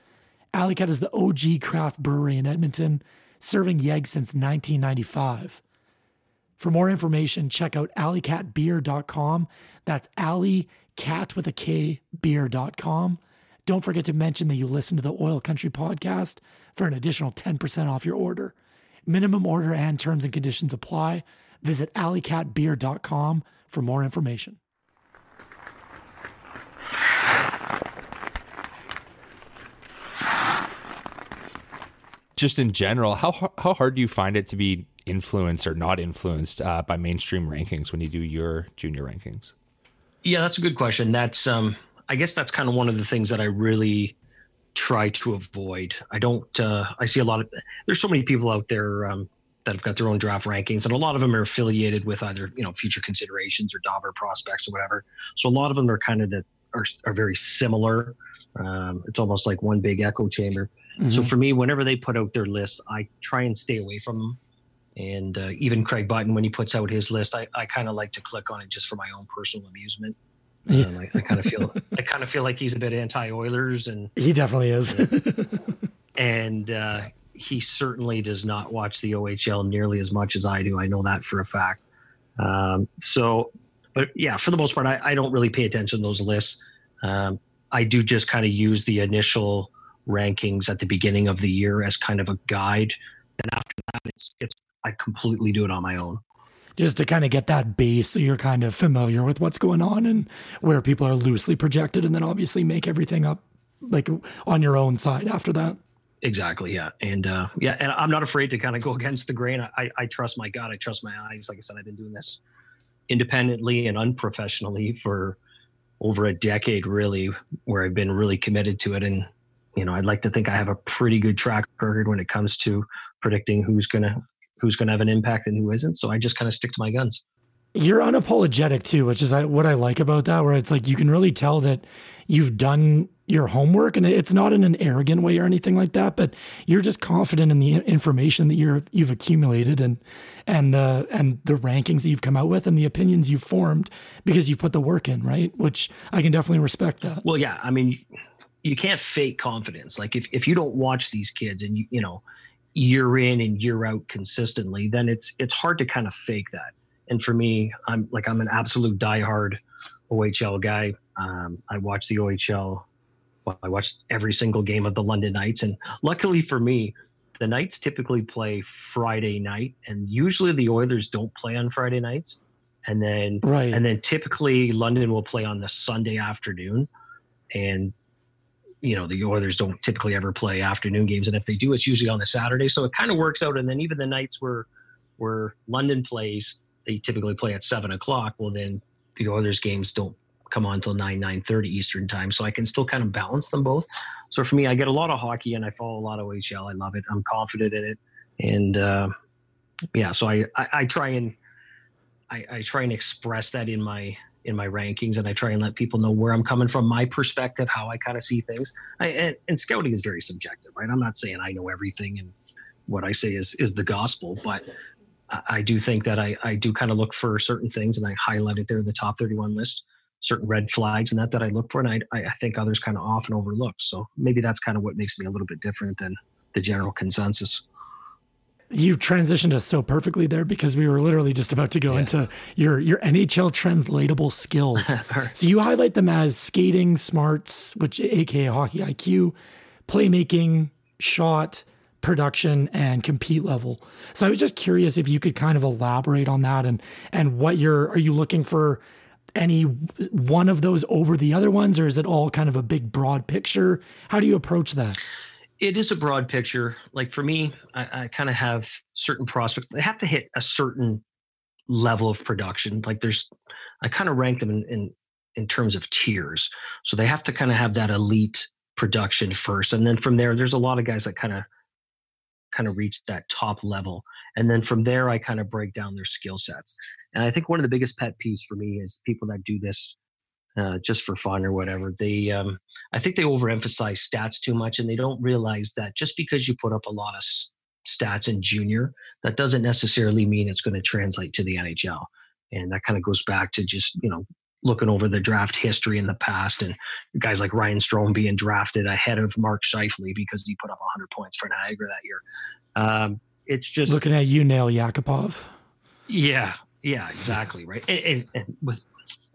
Alley Kat is the OG craft brewery in Edmonton, serving Yeg since 1995. For more information, check out alleykatbeer.com. That's alley cat with a K beer.com. Don't forget to mention that you listen to the Oil Country podcast for an additional 10% off your order. Minimum order and terms and conditions apply. Visit alleykatbeer.com for more information. Just in general, how how hard do you find it to be influenced or not influenced uh, by mainstream rankings when you do your junior rankings? Yeah, that's a good question. That's um, I guess that's kind of one of the things that I really try to avoid. I don't. Uh, I see a lot of. There's so many people out there um, that have got their own draft rankings, and a lot of them are affiliated with either you know future considerations or Dobber prospects or whatever. So a lot of them are kind of that are are very similar. Um, it's almost like one big echo chamber. Mm-hmm. So for me, whenever they put out their list, I try and stay away from them. And uh, even Craig Button, when he puts out his list, I, I kind of like to click on it just for my own personal amusement. Yeah. Um, I, I kind of feel I kind of feel like he's a bit anti Oilers, and he definitely is. <laughs> and uh, he certainly does not watch the OHL nearly as much as I do. I know that for a fact. Um, so, but yeah, for the most part, I, I, don't really pay attention to those lists. Um, I do just kind of use the initial rankings at the beginning of the year as kind of a guide, and after that, it's, it's I completely do it on my own just to kind of get that base so you're kind of familiar with what's going on and where people are loosely projected and then obviously make everything up like on your own side after that. Exactly yeah. And uh yeah and i'm not afraid to kind of go <laughs> against the grain. I i trust my god. I trust my eyes. Like i said i've been doing this independently and unprofessionally for over a decade really where i've been really committed to it. And you know i'd like to think i have a pretty good track record when it comes to predicting who's going to who's going to have an impact and who isn't. So I just kind of stick to my guns. You're unapologetic too, which is uh, what I like about that, where it's like you can really tell that you've done your homework and it's not in an arrogant way or anything like that but you're just confident in the information that you're you've accumulated and and the and the rankings that you've come out with and the opinions you've formed because you've put the work in right which i can definitely respect that well yeah i mean you can't fake confidence like if, if you don't watch these kids and you you know year in and year out consistently then it's it's hard to kind of fake that. And for me i'm like i'm an absolute diehard ohl guy. Um, i watch the ohl well, I watched every single game of the London Knights, and luckily for me, the Knights typically play Friday night, and usually the Oilers don't play on Friday nights, and then right. and then typically London will play on the Sunday afternoon, and you know the Oilers don't typically ever play afternoon games, and if they do, it's usually on the Saturday, so it kind of works out. And then even the nights where where London plays, they typically play at seven o'clock. Well, then the Oilers games don't come on until 9 9.30 eastern time so i can still kind of balance them both so for me i get a lot of hockey and i follow a lot of ohl i love it i'm confident in it and uh, yeah so I, I, I try and I, I try and express that in my in my rankings and i try and let people know where i'm coming from my perspective how i kind of see things I, and, and scouting is very subjective right i'm not saying i know everything and what i say is is the gospel but I do think that I, I do kind of look for certain things and I highlight it there in the top 31 list certain red flags and that that I look for, and I, I think others kind of often overlook. So maybe that's kind of what makes me a little bit different than the general consensus. You transitioned us so perfectly there because we were literally just about to go into your your NHL translatable skills. <laughs> so you highlight them as skating, smarts, which aka hockey IQ, playmaking, shot, production and compete level. So I was just curious if you could kind of elaborate on that and and what you're are you looking for any one of those over the other ones, or is it all kind of a big broad picture? How do you approach that? It is a broad picture. Like for me, I, I kind of have certain prospects. They have to hit a certain level of production. Like there's, I kind of rank them in, in in terms of tiers. So they have to kind of have that elite production first, and then from there, there's a lot of guys that kind of kind of reach that top level. And then from there, I kind of break down their skill sets. And I think one of the biggest pet peeves for me is people that do this uh, just for fun or whatever. They, um, I think they overemphasize stats too much, and they don't realize that just because you put up a lot of stats in junior, that doesn't necessarily mean it's going to translate to the NHL. And that kind of goes back to just you know looking over the draft history in the past and guys like Ryan Strome being drafted ahead of Mark Scheifele because he put up 100 points for Niagara that year. Um, it's just looking at you, Nail Yakupov. Yeah, yeah, exactly. Right. And, and, and, with,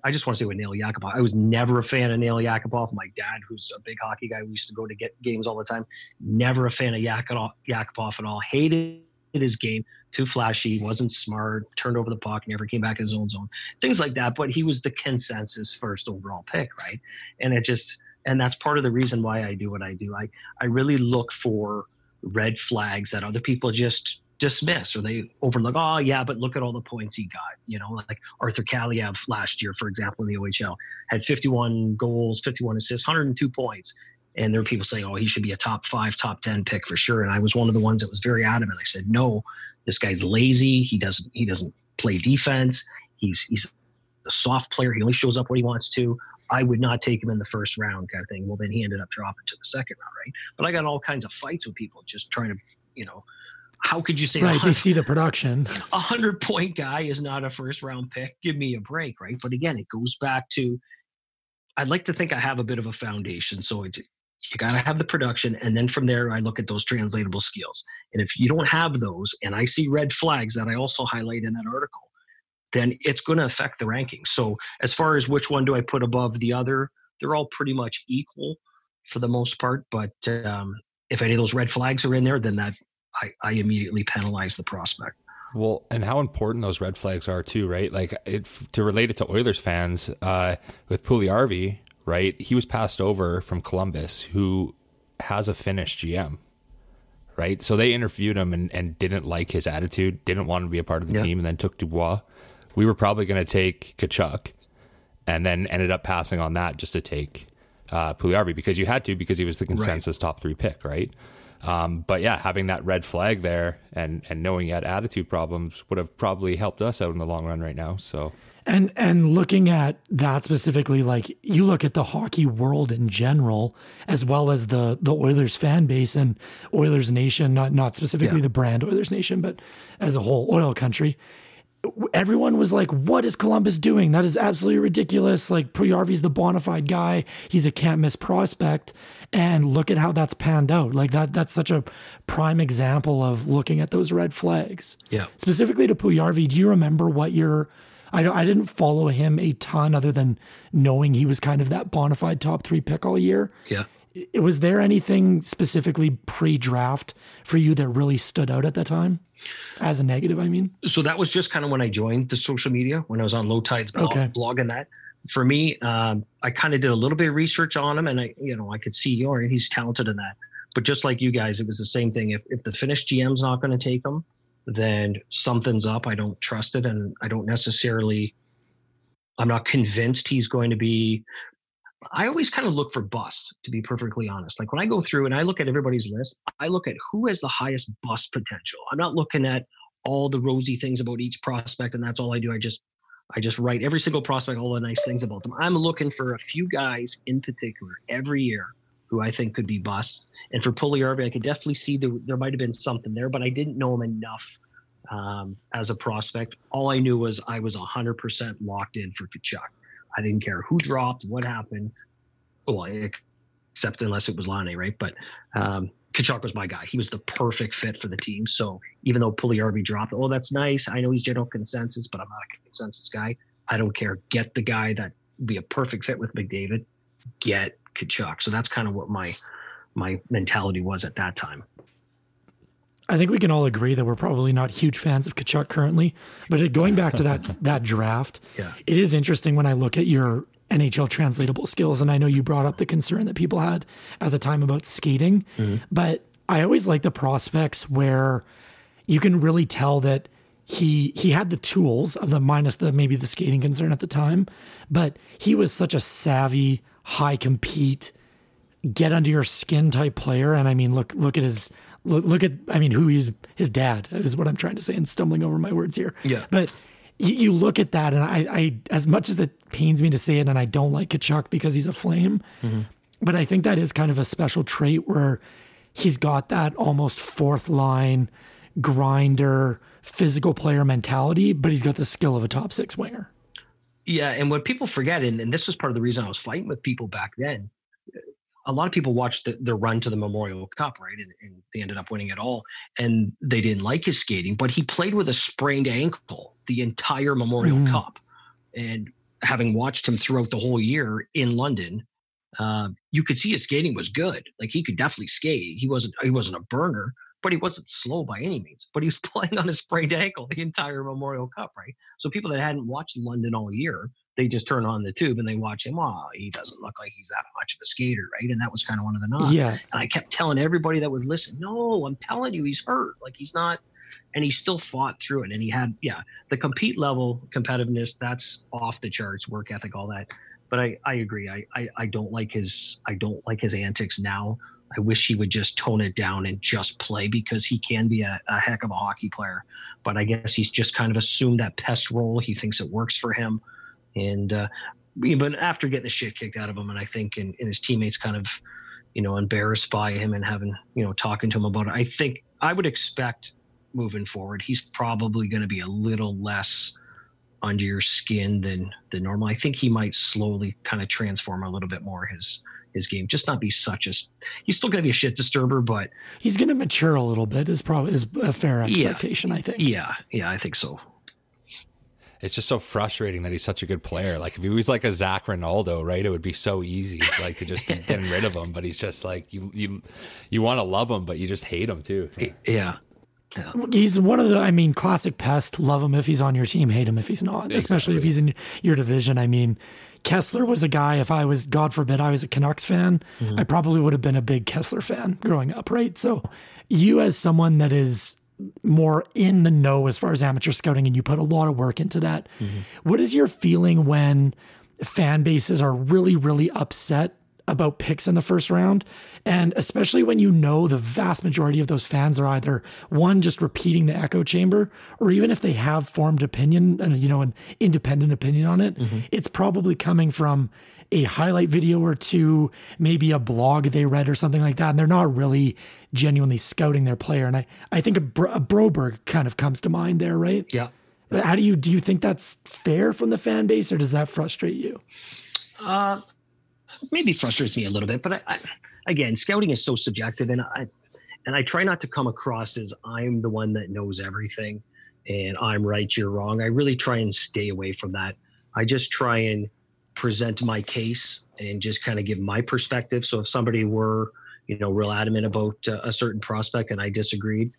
I just want to say with Nail Yakupov, I was never a fan of Nail Yakupov. My dad, who's a big hockey guy, we used to go to get games all the time. Never a fan of Yakupov at all. Hated his game too flashy, wasn't smart, turned over the puck, never came back in his own zone, things like that. But he was the consensus first overall pick, right? And it just, and that's part of the reason why I do what I do. I, I really look for red flags that other people just dismiss or they overlook. Oh, yeah, but look at all the points he got. You know, like Arthur Kaliyev last year, for example, in the OHL, had 51 goals, 51 assists, 102 points. And there were people saying, oh, he should be a top five, top 10 pick for sure. And I was one of the ones that was very adamant. I said, no, this guy's lazy. He doesn't he doesn't play defense. He's he's a soft player. He only shows up when he wants to. I would not take him in the first round, kind of thing. Well, then he ended up dropping to the second round, right? But I got all kinds of fights with people just trying to, you know, how could you say right? They see the production. <laughs> A hundred point guy is not a first round pick. Give me a break, right? But again, it goes back to I'd like to think I have a bit of a foundation. So it, you got to have the production and then from there i look at those translatable skills and if you don't have those and i see red flags that i also highlight in that article then it's going to affect the rankings so as far as which one do i put above the other they're all pretty much equal for the most part but um, if any of those red flags are in there then that I, I immediately penalize the prospect well, and how important those red flags are too, right? Like it, to relate it to Oilers fans, uh, with Puljujarvi, right? He was passed over from Columbus, who has a Finnish GM, right? So they interviewed him and, and didn't like his attitude, didn't want to be a part of the yeah. team, and then took Dubois. We were probably going to take Tkachuk, and then ended up passing on that just to take uh, Puljujarvi because you had to because he was the consensus right. top three pick, right? Um, but yeah, having that red flag there and and knowing he had attitude problems would have probably helped us out in the long run right now. So And and looking at that specifically, like you look at the hockey world in general, as well as the the Oilers fan base and Oilers Nation, not not specifically yeah. the brand Oilers Nation, but as a whole, oil country. Everyone was like, "What is Columbus doing? That is absolutely ridiculous!" Like Puljujarvi's the bona fide guy; he's a can't miss prospect, and look at how that's panned out. Like that, that's such a prime example of looking at those red flags. Yeah. Specifically to Puljujarvi, do you remember what your I don't, I didn't follow him a ton other than knowing he was kind of that bona fide top three pick all year. Yeah. Was there anything specifically pre-draft for you that really stood out at that time? As a negative, I mean. So that was just kind of when I joined the social media when I was on Lowetide's blog, okay. blog and that. For me, um, I kind of did a little bit of research on him, and I, you know, I could see, oh, he's talented in that. But just like you guys, it was the same thing. If if the Finnish GM's not going to take him, then something's up. I don't trust it. And I don't necessarily, I'm not convinced he's going to be. I always kind of look for busts, to be perfectly honest. Like when I go through and I look at everybody's list, I look at who has the highest bust potential. I'm not looking at all the rosy things about each prospect, and that's all I do. I just I just write every single prospect all the nice things about them. I'm looking for a few guys in particular every year who I think could be busts. And for Pulley Puljujarvi, I could definitely see the, there might have been something there, but I didn't know him enough um, as a prospect. All I knew was I was 100% locked in for Tkachuk. I didn't care who dropped, what happened. Well, except unless it was Laine, right? But um, Tkachuk was my guy. He was the perfect fit for the team. So even though Puljujarvi dropped, oh, that's nice. I know he's general consensus, but I'm not a consensus guy. I don't care. Get the guy that be a perfect fit with McDavid. Get Tkachuk. So that's kind of what my my mentality was at that time. I think we can all agree that we're probably not huge fans of Tkachuk currently, but going back to that <laughs> that draft, yeah. it is interesting when I look at your NHL translatable skills, and I know you brought up the concern that people had at the time about skating, mm-hmm. but I always like the prospects where you can really tell that he he had the tools of the minus the maybe the skating concern at the time, but he was such a savvy high compete, get under your skin type player. And I mean, look look at his look, look at I mean who he's his dad is what I'm trying to say and stumbling over my words here. Yeah. But you, you look at that and I, I as much as it pains me to say it and I don't like Tkachuk because he's a flame, mm-hmm. but I think that is kind of a special trait where he's got that almost fourth line grinder physical player mentality, but he's got the skill of a top six winger. Yeah, and what people forget, and, and this was part of the reason I was fighting with people back then. A lot of people watched the, the run to the Memorial Cup, right? And, and they ended up winning it all. And they didn't like his skating, but he played with a sprained ankle the entire Memorial mm. Cup. And having watched him throughout the whole year in London, uh, you could see his skating was good. Like he could definitely skate. He wasn't he wasn't a burner, but he wasn't slow by any means. But he was <laughs> playing on a sprained ankle the entire Memorial Cup, right? So people that hadn't watched London all year, they just turn on the tube and they watch him. Oh, he doesn't look like he's that much of a skater, right? And that was kind of one of the knocks. Yeah. And I kept telling everybody that would listen, no, I'm telling you, he's hurt. Like he's not. And he still fought through it. And he had, yeah, the compete level competitiveness, that's off the charts, work ethic, all that. But I, I agree. I, I, I don't like his, I don't like his antics now I wish he would just tone it down and just play because he can be a, a, heck of a hockey player. But I guess he's just kind of assumed that pest role. He thinks it works for him. And, uh, but after getting the shit kicked out of him, and I think, and, and his teammates kind of, you know, embarrassed by him and having, you know, talking to him about it, I think I would expect moving forward, he's probably going to be a little less under your skin than than normal. I think he might slowly kind of transform a little bit more his his game. Just not be such a. He's still going to be a shit disturber, but he's going to mature a little bit. Is probably is a fair expectation. Yeah, I think. Yeah, yeah, I think so. It's just so frustrating that he's such a good player. Like if he was like a Zac Rinaldo, right? It would be so easy, like to just be <laughs> getting rid of him. But he's just like you, you, you want to love him, but you just hate him too. Yeah. Yeah. He's one of the, I mean, classic pest. Love him if he's on your team, hate him if he's not, exactly. especially if he's in your division. I mean, Kesler was a guy, if I was, God forbid, I was a Canucks fan, mm-hmm. I probably would have been a big Kesler fan growing up, right? So, you as someone that is more in the know as far as amateur scouting and you put a lot of work into that, mm-hmm. what is your feeling when fan bases are really, really upset about picks in the first round. And especially when you know the vast majority of those fans are either one, just repeating the echo chamber, or even if they have formed opinion and, you know, an independent opinion on it, mm-hmm. it's probably coming from a highlight video or two, maybe a blog they read or something like that. And they're not really genuinely scouting their player. And I, I think a, Bro- a Broberg kind of comes to mind there, right? Yeah. How do you do you think that's fair from the fan base, or does that frustrate you? Uh, maybe frustrates me a little bit, but I, I, again, scouting is so subjective, and I and I try not to come across as I'm the one that knows everything and I'm right, you're wrong. I really try and stay away from that. I just try and present my case and just kind of give my perspective. So if somebody were, you know, real adamant about uh, a certain prospect and I disagreed,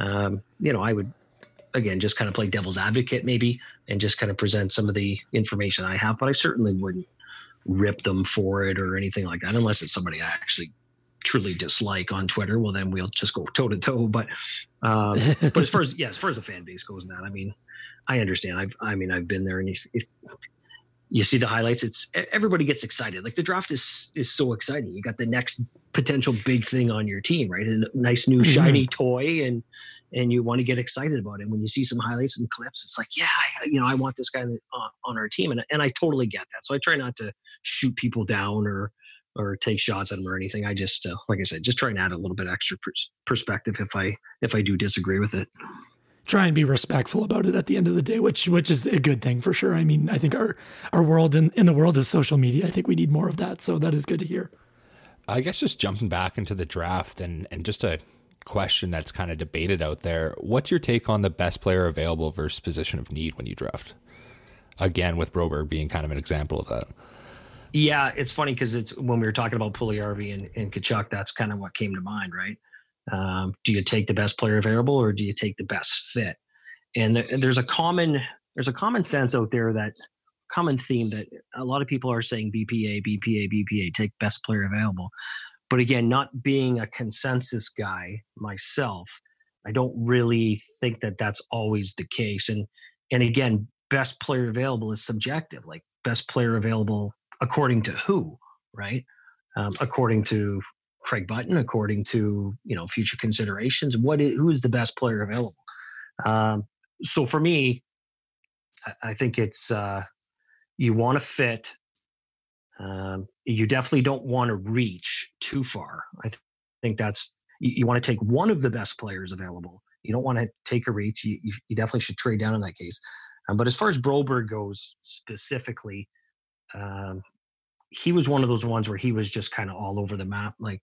um, you know, I would again just kind of play devil's advocate maybe and just kind of present some of the information I have, but I certainly wouldn't rip them for it or anything like that, unless it's somebody I actually truly dislike on Twitter. Well, then we'll just go toe to toe. But um, but as far as yeah, as far as the fan base goes, and that I mean, I understand. I've I mean I've been there, and if, if you see the highlights, it's everybody gets excited. Like the draft is is so exciting. You got the next potential big thing on your team, right? A nice new mm-hmm. shiny mm-hmm. toy, and and you want to get excited about it. When you see some highlights and clips, it's like, yeah, I, you know, I want this guy on, on our team, and and I totally get that. So I try not to shoot people down or or take shots at them or anything. I just, uh, like I said, just try and add a little bit extra pers- perspective if I if I do disagree with it. Try and be respectful about it at the end of the day, which which is a good thing for sure. I mean, I think our our world in in the world of social media, I think we need more of that. So that is good to hear. I guess just jumping back into the draft and and just a question that's kind of debated out there. What's your take on the best player available versus position of need when you draft? Again, with Broberg being kind of an example of that. Yeah, it's funny because it's when we were talking about Puljujarvi and, and Tkachuk, that's kind of what came to mind, right? Um, do you take the best player available or do you take the best fit? And there's a common there's a common sense out there that common theme that a lot of people are saying BPA, BPA, BPA, take best player available. But again, not being a consensus guy myself, I don't really think that that's always the case. And and again, best player available is subjective. Like best player available according to who, right? Um, according to Craig Button, according to you know future considerations, what is, who is the best player available? Um, so for me, I, I think it's uh, you want to fit. Um, you definitely don't want to reach too far. I th- think that's you, you want to take one of the best players available. You don't want to take a reach. You, you, you definitely should trade down in that case. Um, but as far as Broberg goes specifically, um, he was one of those ones where he was just kind of all over the map. Like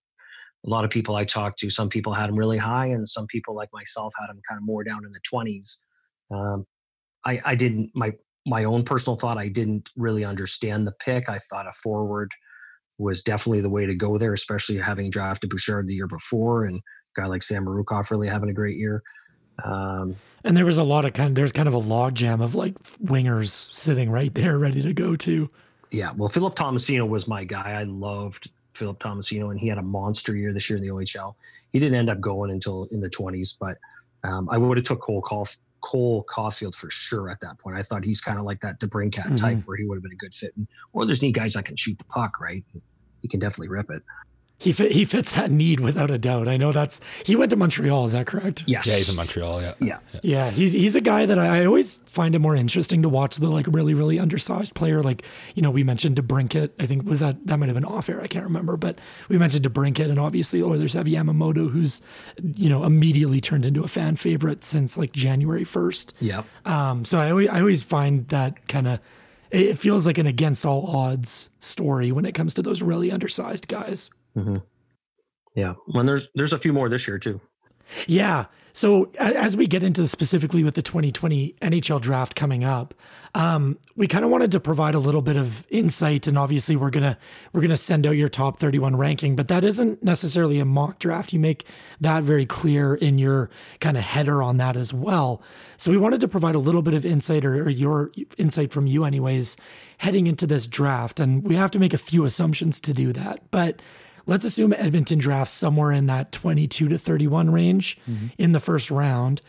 a lot of people I talked to, some people had him really high, and some people like myself had him kind of more down in the twenties. Um, I, I didn't my my own personal thought. I didn't really understand the pick. I thought a forward was definitely the way to go there, especially having drafted Bouchard the year before, and a guy like Samorukov really having a great year. Um, and there was a lot of kind of, there's kind of a logjam of like wingers sitting right there ready to go to. Yeah. Well, Philip Tomasino was my guy. I loved Philip Tomasino and he had a monster year this year in the OHL. He didn't end up going until in the twenties, but um, I would have took Cole Caulf- Cole Caulfield for sure at that point. I thought he's kind of like that DeBrincat mm-hmm. type where he would have been a good fit. And Oilers need guys that can shoot the puck, right? He can definitely rip it he fit, he fits that need without a doubt. I know that's he went to Montreal. Is that correct? Yes. Yeah, he's in Montreal. Yeah. Yeah. Yeah. He's he's a guy that I, I always find it more interesting to watch the like really really undersized player. Like you know we mentioned DeBrincat. I think was that that might have been off air. I can't remember, but we mentioned DeBrincat, and obviously Oilers have Yamamoto, who's you know immediately turned into a fan favorite since like January first. Yeah. Um. So I always, I always find that kind of it feels like an against all odds story when it comes to those really undersized guys. Mm-hmm. Yeah, when there's there's a few more this year too. Yeah. So as we get into specifically with the 2020 NHL draft coming up, um, we kind of wanted to provide a little bit of insight, and obviously we're gonna we're gonna send out your top 31 ranking, but that isn't necessarily a mock draft. You make that very clear in your kind of header on that as well. So we wanted to provide a little bit of insight, or, or your insight from you, anyways, heading into this draft, and we have to make a few assumptions to do that, but let's assume Edmonton drafts somewhere in that 22 to 31 range mm-hmm. in the first round.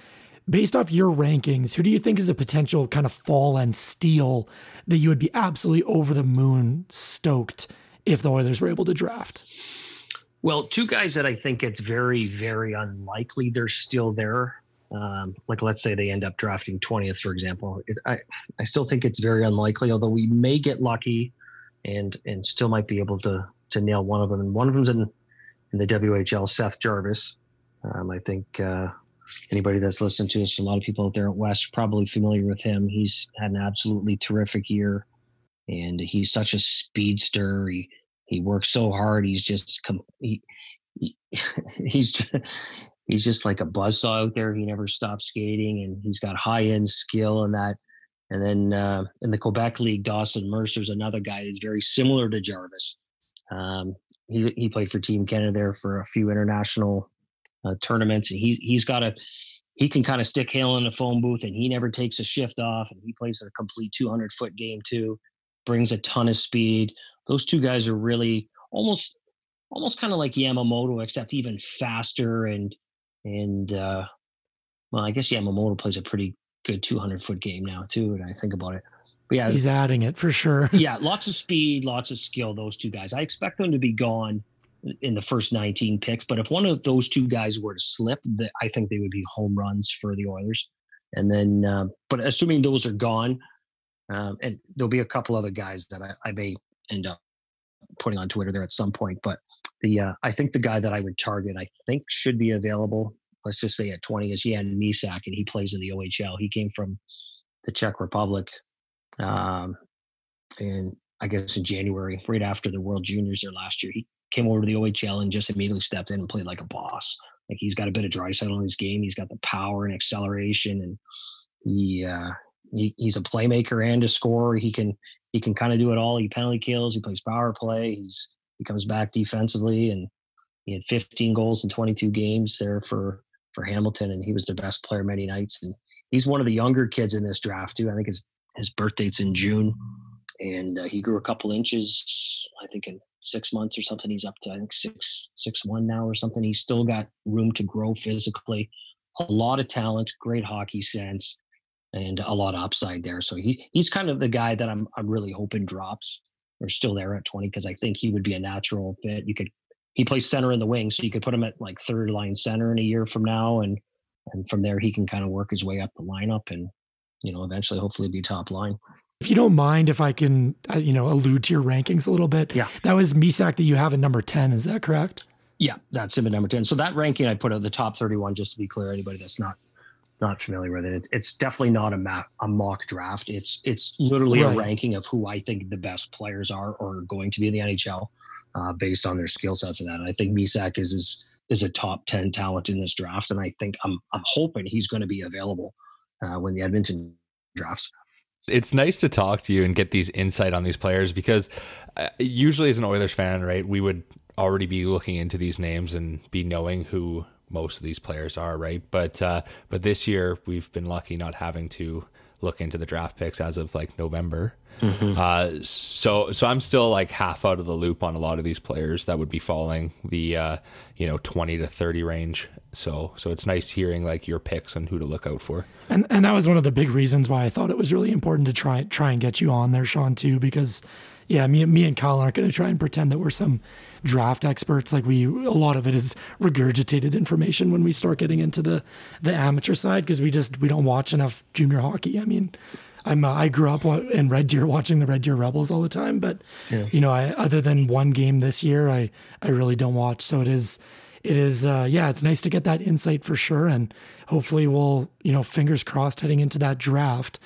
Based off your rankings, who do you think is a potential kind of fall and steal that you would be absolutely over the moon stoked if the Oilers were able to draft? Well, two guys that I think it's very, very unlikely they're still there. Um, like let's say they end up drafting 20th, for example. It, I, I still think it's very unlikely, although we may get lucky and and still might be able to to nail one of them. And one of them's in in the WHL, Seth Jarvis. Um, I think uh, anybody that's listened to us, a lot of people out there at West, probably familiar with him. He's had an absolutely terrific year, and he's such a speedster. He he works so hard. He's just he, he <laughs> he's he's just like a buzzsaw out there. He never stops skating, and he's got high end skill and that. And then uh, in the Quebec League, Dawson Mercer's another guy who's very similar to Jarvis. Um, he he played for Team Canada there for a few international uh, tournaments, and he he's got a he can kind of stick hail in the phone booth, and he never takes a shift off, and he plays a complete 200 foot game too. Brings a ton of speed. Those two guys are really almost almost kind of like Yamamoto, except even faster and and uh, well, I guess Yamamoto plays a pretty good 200 foot game now too. And I think about it, but yeah, he's adding it for sure. <laughs> yeah, lots of speed, lots of skill. Those two guys, I expect them to be gone in the first 19 picks. But if one of those two guys were to slip, the, I think they would be home runs for the Oilers. And then, uh, but assuming those are gone, um, and there'll be a couple other guys that I, I, may end up putting on Twitter there at some point. But the uh, I think the guy that I would target, I think should be available. Let's just say at 20 is Jan Mysak, and he plays in the OHL. He came from the Czech Republic, um, and I guess in January, right after the World Juniors there last year, he came over to the OHL and just immediately stepped in and played like a boss. Like he's got a bit of Draisaitl in his game. He's got the power and acceleration, and he, uh, he he's a playmaker and a scorer. He can he can kind of do it all. He penalty kills. He plays power play. He's he comes back defensively, and he had 15 goals in 22 games there for for Hamilton, and he was the best player many nights. And he's one of the younger kids in this draft too. I think his his birthday's in June, and uh, he grew a couple inches. I think in six months or something. He's up to I think six six one now or something. He's still got room to grow physically. A lot of talent, great hockey sense, and a lot of upside there. So he he's kind of the guy that I'm I'm really hoping drops or still there at 20 because I think he would be a natural fit. You could he plays center in the wing, so you could put him at like third line center in a year from now, and and from there he can kind of work his way up the lineup and you know eventually hopefully be top line. If you don't mind, if I can, uh, you know, allude to your rankings a little bit. Yeah. That was Mysak that you have at number 10. Is that correct? Yeah, that's him at number 10. So that ranking I put out the top 31, just to be clear, anybody that's not not familiar with it, it's definitely not a map, a mock draft. It's it's literally right. a ranking of who I think the best players are or are going to be in the NHL uh, based on their skill sets and that. And I think Mysak is, is is a top 10 talent in this draft. And I think I'm I'm hoping he's going to be available uh, when the Edmonton drafts it's nice to talk to you and get these insight on these players because uh, usually as an Oilers fan, right, we would already be looking into these names and be knowing who most of these players are, right? But uh, but this year we've been lucky not having to look into the draft picks as of like November. Mm-hmm. Uh, so so I'm still like half out of the loop on a lot of these players that would be falling the uh, you know 20 to 30 range. So so it's nice hearing like your picks and who to look out for. And and that was one of the big reasons why I thought it was really important to try try and get you on there, Sean, too, because yeah, me me and Kyle aren't going to try and pretend that we're some draft experts. Like we, a lot of it is regurgitated information when we start getting into the the amateur side because we just we don't watch enough junior hockey. I mean, I'm uh, I grew up in Red Deer watching the Red Deer Rebels all the time, but yeah. you know, I, other than one game this year, I I really don't watch. So it is it is uh, yeah, it's nice to get that insight for sure, and hopefully we'll you know fingers crossed heading into that draft.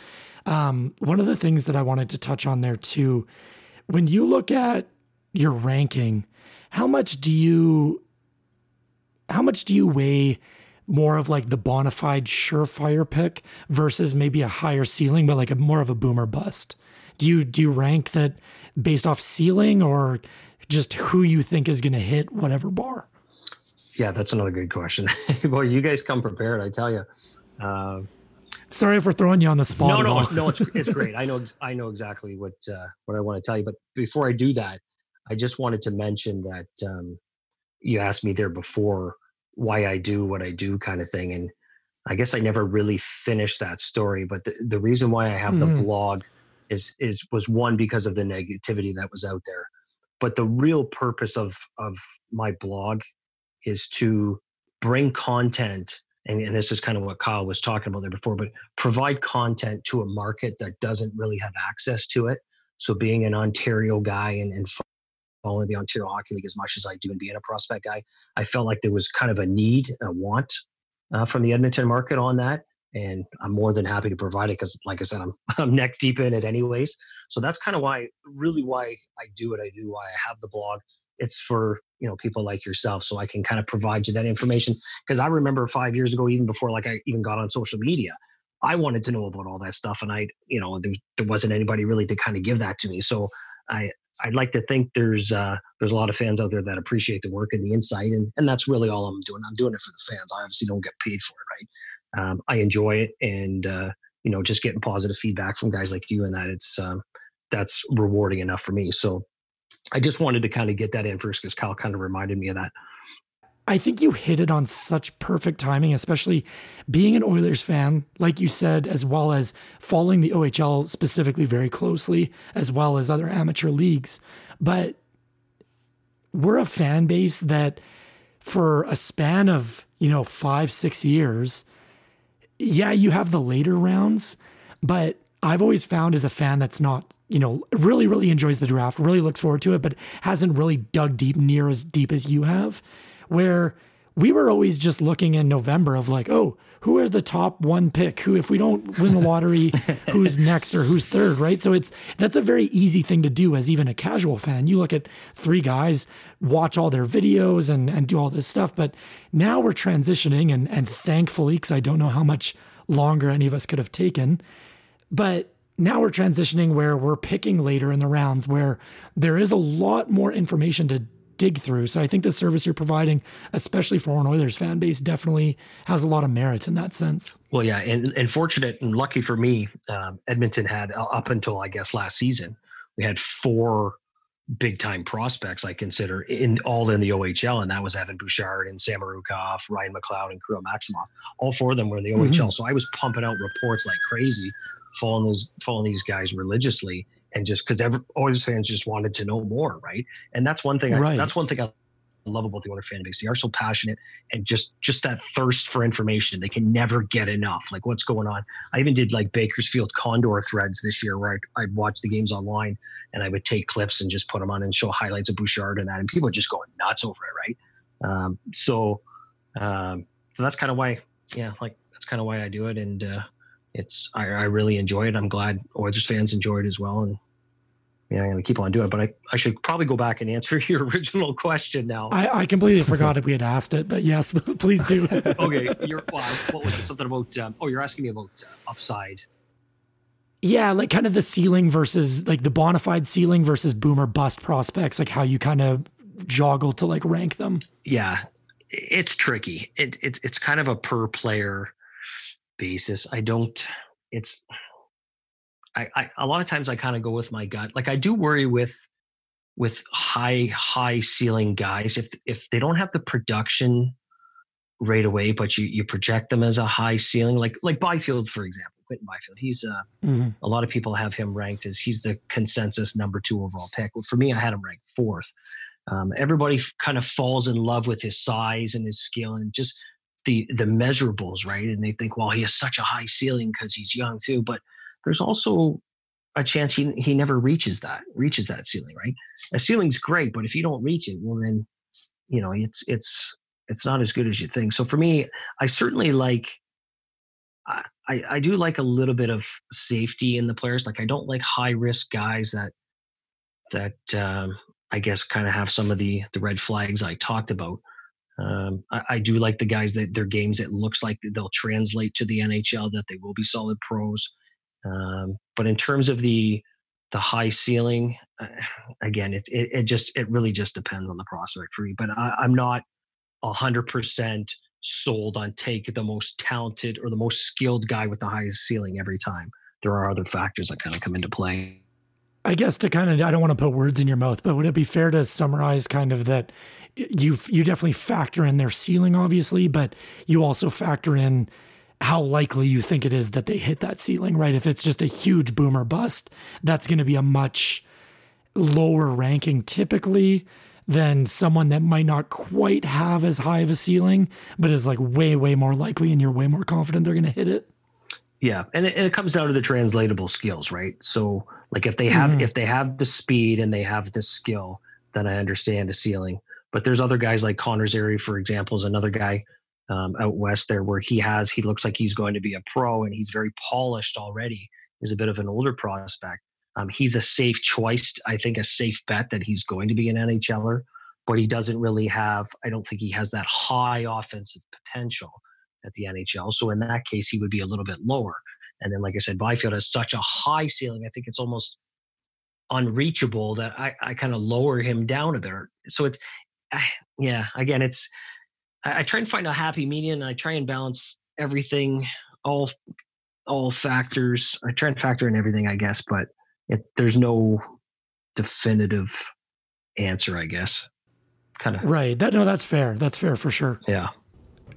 Um, one of the things that I wanted to touch on there too, when you look at your ranking, how much do you how much do you weigh more of like the bona fide surefire pick versus maybe a higher ceiling, but like a more of a boomer bust? Do you do you rank that based off ceiling or just who you think is going to hit whatever bar? Yeah, that's another good question. <laughs> Boy, you guys come prepared, I tell you. Uh, Sorry for throwing you on the spot. No, no, no. It's, <laughs> it's great. I know, I know exactly what uh, what I want to tell you. But before I do that, I just wanted to mention that um, you asked me there before why I do what I do kind of thing. And I guess I never really finished that story. But the, the reason why I have mm-hmm. the blog is is was one because of the negativity that was out there. but the real purpose of of my blog is to bring content and, and this is kind of what Kyle was talking about there before, but provide content to a market that doesn't really have access to it. So being an Ontario guy and, and following the Ontario Hockey League as much as I do and being a prospect guy, I felt like there was kind of a need, a want uh, from the Edmonton market on that. And I'm more than happy to provide it because, like I said, I'm, <laughs> I'm neck deep in it anyways. So that's kind of why, really, why I do what I do, why I have the blog. It's for you know people like yourself so i can kind of provide you that information because i remember five years ago even before like i even got on social media i wanted to know about all that stuff and i you know there, there wasn't anybody really to kind of give that to me so i i'd like to think there's uh there's a lot of fans out there that appreciate the work and the insight and and that's really all i'm doing. I'm doing it for the fans. I obviously don't get paid for it right? Um, i enjoy it and uh you know just getting positive feedback from guys like you and that it's um that's rewarding enough for me. So I just wanted to kind of get that in first because Kyle kind of reminded me of that. I think you hit it on such perfect timing, especially being an Oilers fan, like you said, as well as following the OHL specifically very closely, as well as other amateur leagues. But we're a fan base that, for a span of, you know, five, six years, yeah, you have the later rounds, but I've always found as a fan that's not you know, really, really enjoys the draft, really looks forward to it, but hasn't really dug deep near as deep as you have. Where we were always just looking in November of like, oh, who are the top one pick? Who, if we don't win the lottery, <laughs> who's next or who's third, right? So it's that's a very easy thing to do as even a casual fan. You look at three guys, watch all their videos and and do all this stuff. But now we're transitioning, and and thankfully, because I don't know how much longer any of us could have taken, but now we're transitioning where we're picking later in the rounds where there is a lot more information to dig through. So I think the service you're providing, especially for an Oilers fan base, definitely has a lot of merit in that sense. Well, yeah, and, and fortunate and lucky for me, um, Edmonton had uh, up until I guess last season, we had four big time prospects I consider in all in the OHL, and that was Evan Bouchard and Sam Samorukov, Ryan McLeod, and Kirill Maximov. All four of them were in the OHL. Mm-hmm. So I was pumping out reports like crazy following those following these guys religiously and just because every Oilers fans just wanted to know more, right? And that's one thing. Right. I, that's one thing I love about the Oilers fan base. They are so passionate and just just that thirst for information. They can never get enough. Like what's going on. I even did like Bakersfield Condor threads this year where I, I'd watch the games online and I would take clips and just put them on and show highlights of Bouchard and that, and people are just going nuts over it, right? Um, so, um, so that's kind of why, yeah, like that's kind of why I do it, and uh, it's I, I really enjoy it. I'm glad Oilers fans enjoy it as well, and yeah, I'm gonna keep on doing it. But I, I should probably go back and answer <laughs> your original question now. I, I completely forgot if we had asked it, but yes, <laughs> please do. <laughs> okay, you're well, what was it? Something about um, oh, you're asking me about uh, upside. Yeah, like kind of the ceiling versus like the bona fide ceiling versus boomer bust prospects, like how you kind of joggle to like rank them. Yeah, it's tricky. It, it it's kind of a per player basis. I don't. It's. I, I a lot of times I kind of go with my gut. Like I do worry with with high high ceiling guys if if they don't have the production right away, but you you project them as a high ceiling, like like Byfield for example, Quinton Byfield. He's uh, mm-hmm. a lot of people have him ranked as he's the consensus number two overall pick. Well, for me, I had him ranked fourth. Um, everybody kind of falls in love with his size and his skill and just the the measurables, right? And they think, well, he has such a high ceiling because he's young too. But there's also a chance he he never reaches that reaches that ceiling, right? A ceiling's great, but if you don't reach it, well then, you know, it's it's it's not as good as you think. So for me, I certainly like I, I do like a little bit of safety in the players. Like I don't like high risk guys that that um, I guess kind of have some of the the red flags I talked about. Um, I, I, do like the guys that their games. It looks like they'll translate to the NHL. That they will be solid pros. Um, but in terms of the the high ceiling, uh, again, it, it, it just it really just depends on the prospect for me. But I, I'm not hundred percent sold on take the most talented or the most skilled guy with the highest ceiling every time. There are other factors that kind of come into play. I guess to kind of I don't want to put words in your mouth, but would it be fair to summarize kind of that you you definitely factor in their ceiling, obviously, but you also factor in how likely you think it is that they hit that ceiling, right? If it's just a huge boomer bust, that's going to be a much lower ranking typically than someone that might not quite have as high of a ceiling, but is like way, way more likely and you're way more confident they're going to hit it? Yeah, and it, and it, comes down to the translatable skills, right? So, like if they have mm-hmm. if they have the speed and they have the skill, then I understand the ceiling. But there's other guys like Connor Zary, for example, is another guy um, out west there where he has he looks like he's going to be a pro and he's very polished already. He's a bit of an older prospect. Um, he's a safe choice, I think, a safe bet that he's going to be an NHLer, but he doesn't really have. I don't think he has that high offensive potential at the NHL. So in that case, he would be a little bit lower. And then, like I said, Byfield has such a high ceiling. I think it's almost unreachable that I, I kind of lower him down a bit. So it's, I, yeah, again, it's, I, I, try and find a happy median. I try and balance everything, all, all factors. I try and factor in everything, I guess, but it, there's no definitive answer, I guess. Kind of. Right. That, no, that's fair. That's fair for sure. Yeah.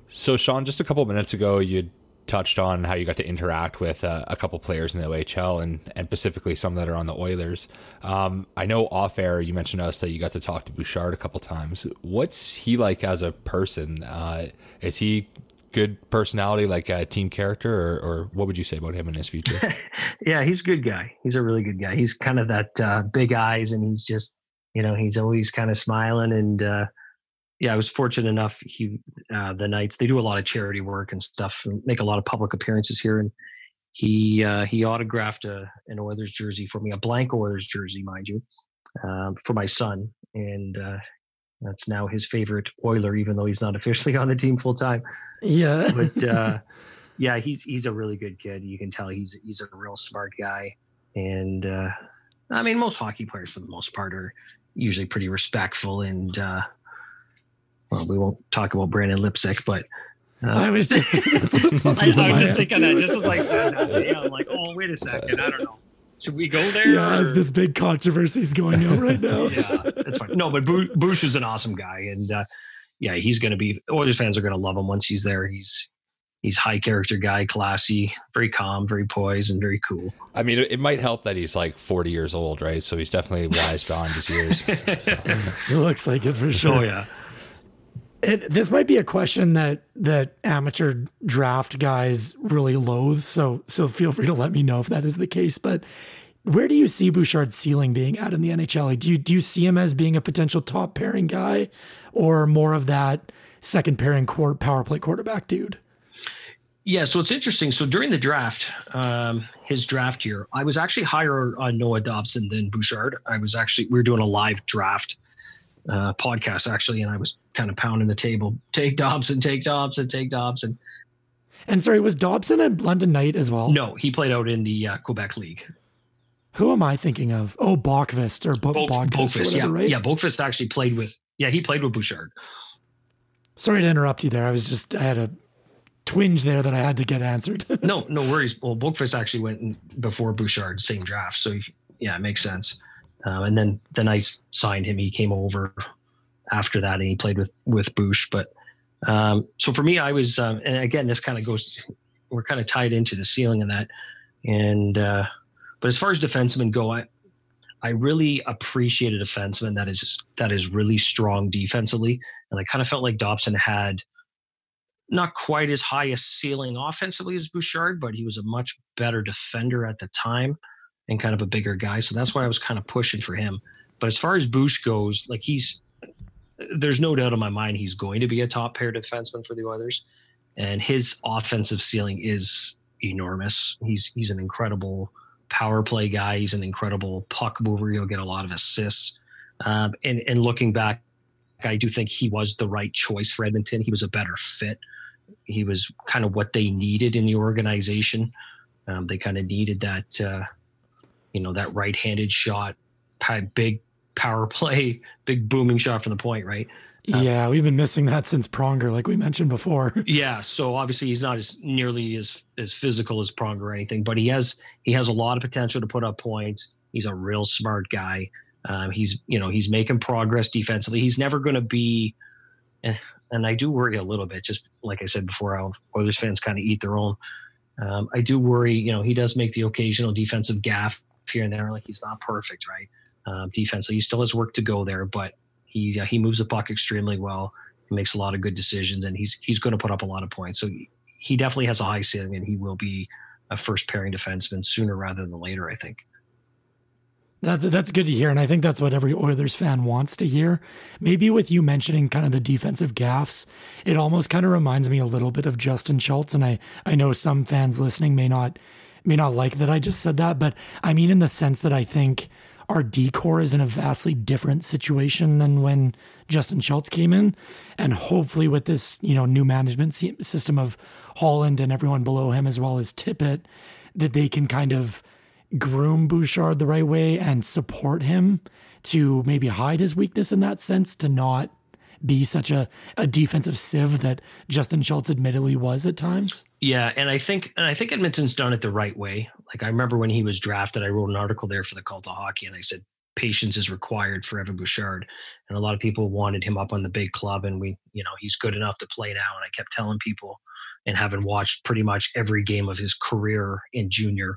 So, Sean, just a couple minutes ago, you touched on how you got to interact with uh, a couple players in the OHL and, and specifically some that are on the Oilers. Um, I know off air you mentioned to us that you got to talk to Bouchard a couple times. What's he like as a person? Uh, is he good personality, like a team character, or, or, what would you say about him in his future? <laughs> yeah, he's a good guy. He's a really good guy. He's kind of that uh, big eyes, and he's just, you know, he's always kind of smiling and uh, yeah, I was fortunate enough. He uh, the Knights they do a lot of charity work and stuff, and make a lot of public appearances here. And he uh, he autographed a, an Oilers jersey for me, a blank Oilers jersey, mind you, um, for my son, and uh, that's now his favorite Oiler, even though he's not <laughs> officially on the team full time. Yeah, but uh, <laughs> yeah, he's he's a really good kid. You can tell he's he's a real smart guy, and uh, I mean, most hockey players for the most part are usually pretty respectful and uh, well, we won't talk about Brendan Leipsic, but uh, I was just I, <laughs> <laughs> I, was just thinking that just as like said that. I'm like, oh wait a second, I don't know. Should we go there? Yeah, as this big controversy is going on right now. <laughs> yeah, that's fine. No, but Bush is an awesome guy, and uh, yeah, he's going to be. Oilers fans are going to love him once he's there. He's he's high character guy, classy, very calm, very poised, and very cool. I mean, it might help that he's like 40 years old, right? So he's definitely wise beyond his years. So. It looks like it for sure. Oh yeah. It, this might be a question that that amateur draft guys really loathe. So so feel free to let me know if that is the case. But where do you see Bouchard's ceiling being at in the NHL? Like, do you do you see him as being a potential top pairing guy, or more of that second pairing court power play quarterback dude? Yeah, so it's interesting. So during the draft, um, his draft year, I was actually higher on Noah Dobson than Bouchard. I was actually we were doing a live draft uh, podcast actually, and I was kind of pounding the table. Take Dobson, take Dobson, take Dobson. And sorry, was Dobson a London Knight as well? No, he played out in the uh, Quebec League. Who am I thinking of? Oh, Boqvist or Bo- or whatever, yeah, right? Yeah, Boqvist actually played with. Yeah, he played with Bouchard. Sorry to interrupt you there. I was just I had a twinge there that I had to get answered. no, <laughs> no worries. Well, Boqvist actually went before Bouchard, same draft. So yeah, it makes sense. Um, and then then I signed him. He came over after that, and he played with with Bush. But um, so for me, I was, um, and again, this kind of goes. We're kind of tied into the ceiling of that, and uh, but as far as defensemen go, I I really appreciate a defenseman that is that is really strong defensively, and I kind of felt like Dobson had not quite as high a ceiling offensively as Bouchard, but he was a much better defender at the time and kind of a bigger guy. So that's why I was kind of pushing for him. But as far as Bush goes, like he's there's no doubt in my mind he's going to be a top pair defenseman for the Oilers. And his offensive ceiling is enormous. He's he's an incredible power play guy. He's an incredible puck mover. He'll get a lot of assists. Um, and and looking back, I do think he was the right choice for Edmonton. He was a better fit. He was kind of what they needed in the organization. Um, they kind of needed that uh, you know that right-handed shot, big power play, <laughs> big booming shot from the point, right? Uh, yeah, we've been missing that since Pronger, like we mentioned before. <laughs> yeah, so obviously he's not as nearly as as physical as Pronger or anything, but he has he has a lot of potential to put up points. He's a real smart guy. Um, he's you know he's making progress defensively. He's never going to be, and, and I do worry a little bit. Just like I said before, how Oilers fans kind of eat their own. Um, I do worry. You know, he does make the occasional defensive gaff here and there. Like he's not perfect, right? um, defensively. He still has work to go there, but he uh, he moves the puck extremely well. He makes a lot of good decisions, and he's he's going to put up a lot of points. So he definitely has a high ceiling, and he will be a first pairing defenseman sooner rather than later. I think. That, that's good to hear. And I think that's what every Oilers fan wants to hear. Maybe with you mentioning kind of the defensive gaffes, it almost kind of reminds me a little bit of Justin Schultz. And I, I know some fans listening may not may not like that I just said that, but I mean in the sense that I think our decor is in a vastly different situation than when Justin Schultz came in. And hopefully with this, you know, new management system of Holland and everyone below him, as well as Tippett, that they can kind of groom Bouchard the right way and support him to maybe hide his weakness in that sense, to not be such a, a defensive sieve that Justin Schultz admittedly was at times. Yeah, and I think and I think Edmonton's done it the right way. Like I remember when he was drafted, I wrote an article there for the Cult of Hockey, and I said patience is required for Evan Bouchard. And a lot of people wanted him up on the big club, and we, you know, he's good enough to play now. And I kept telling people, and having watched pretty much every game of his career in junior,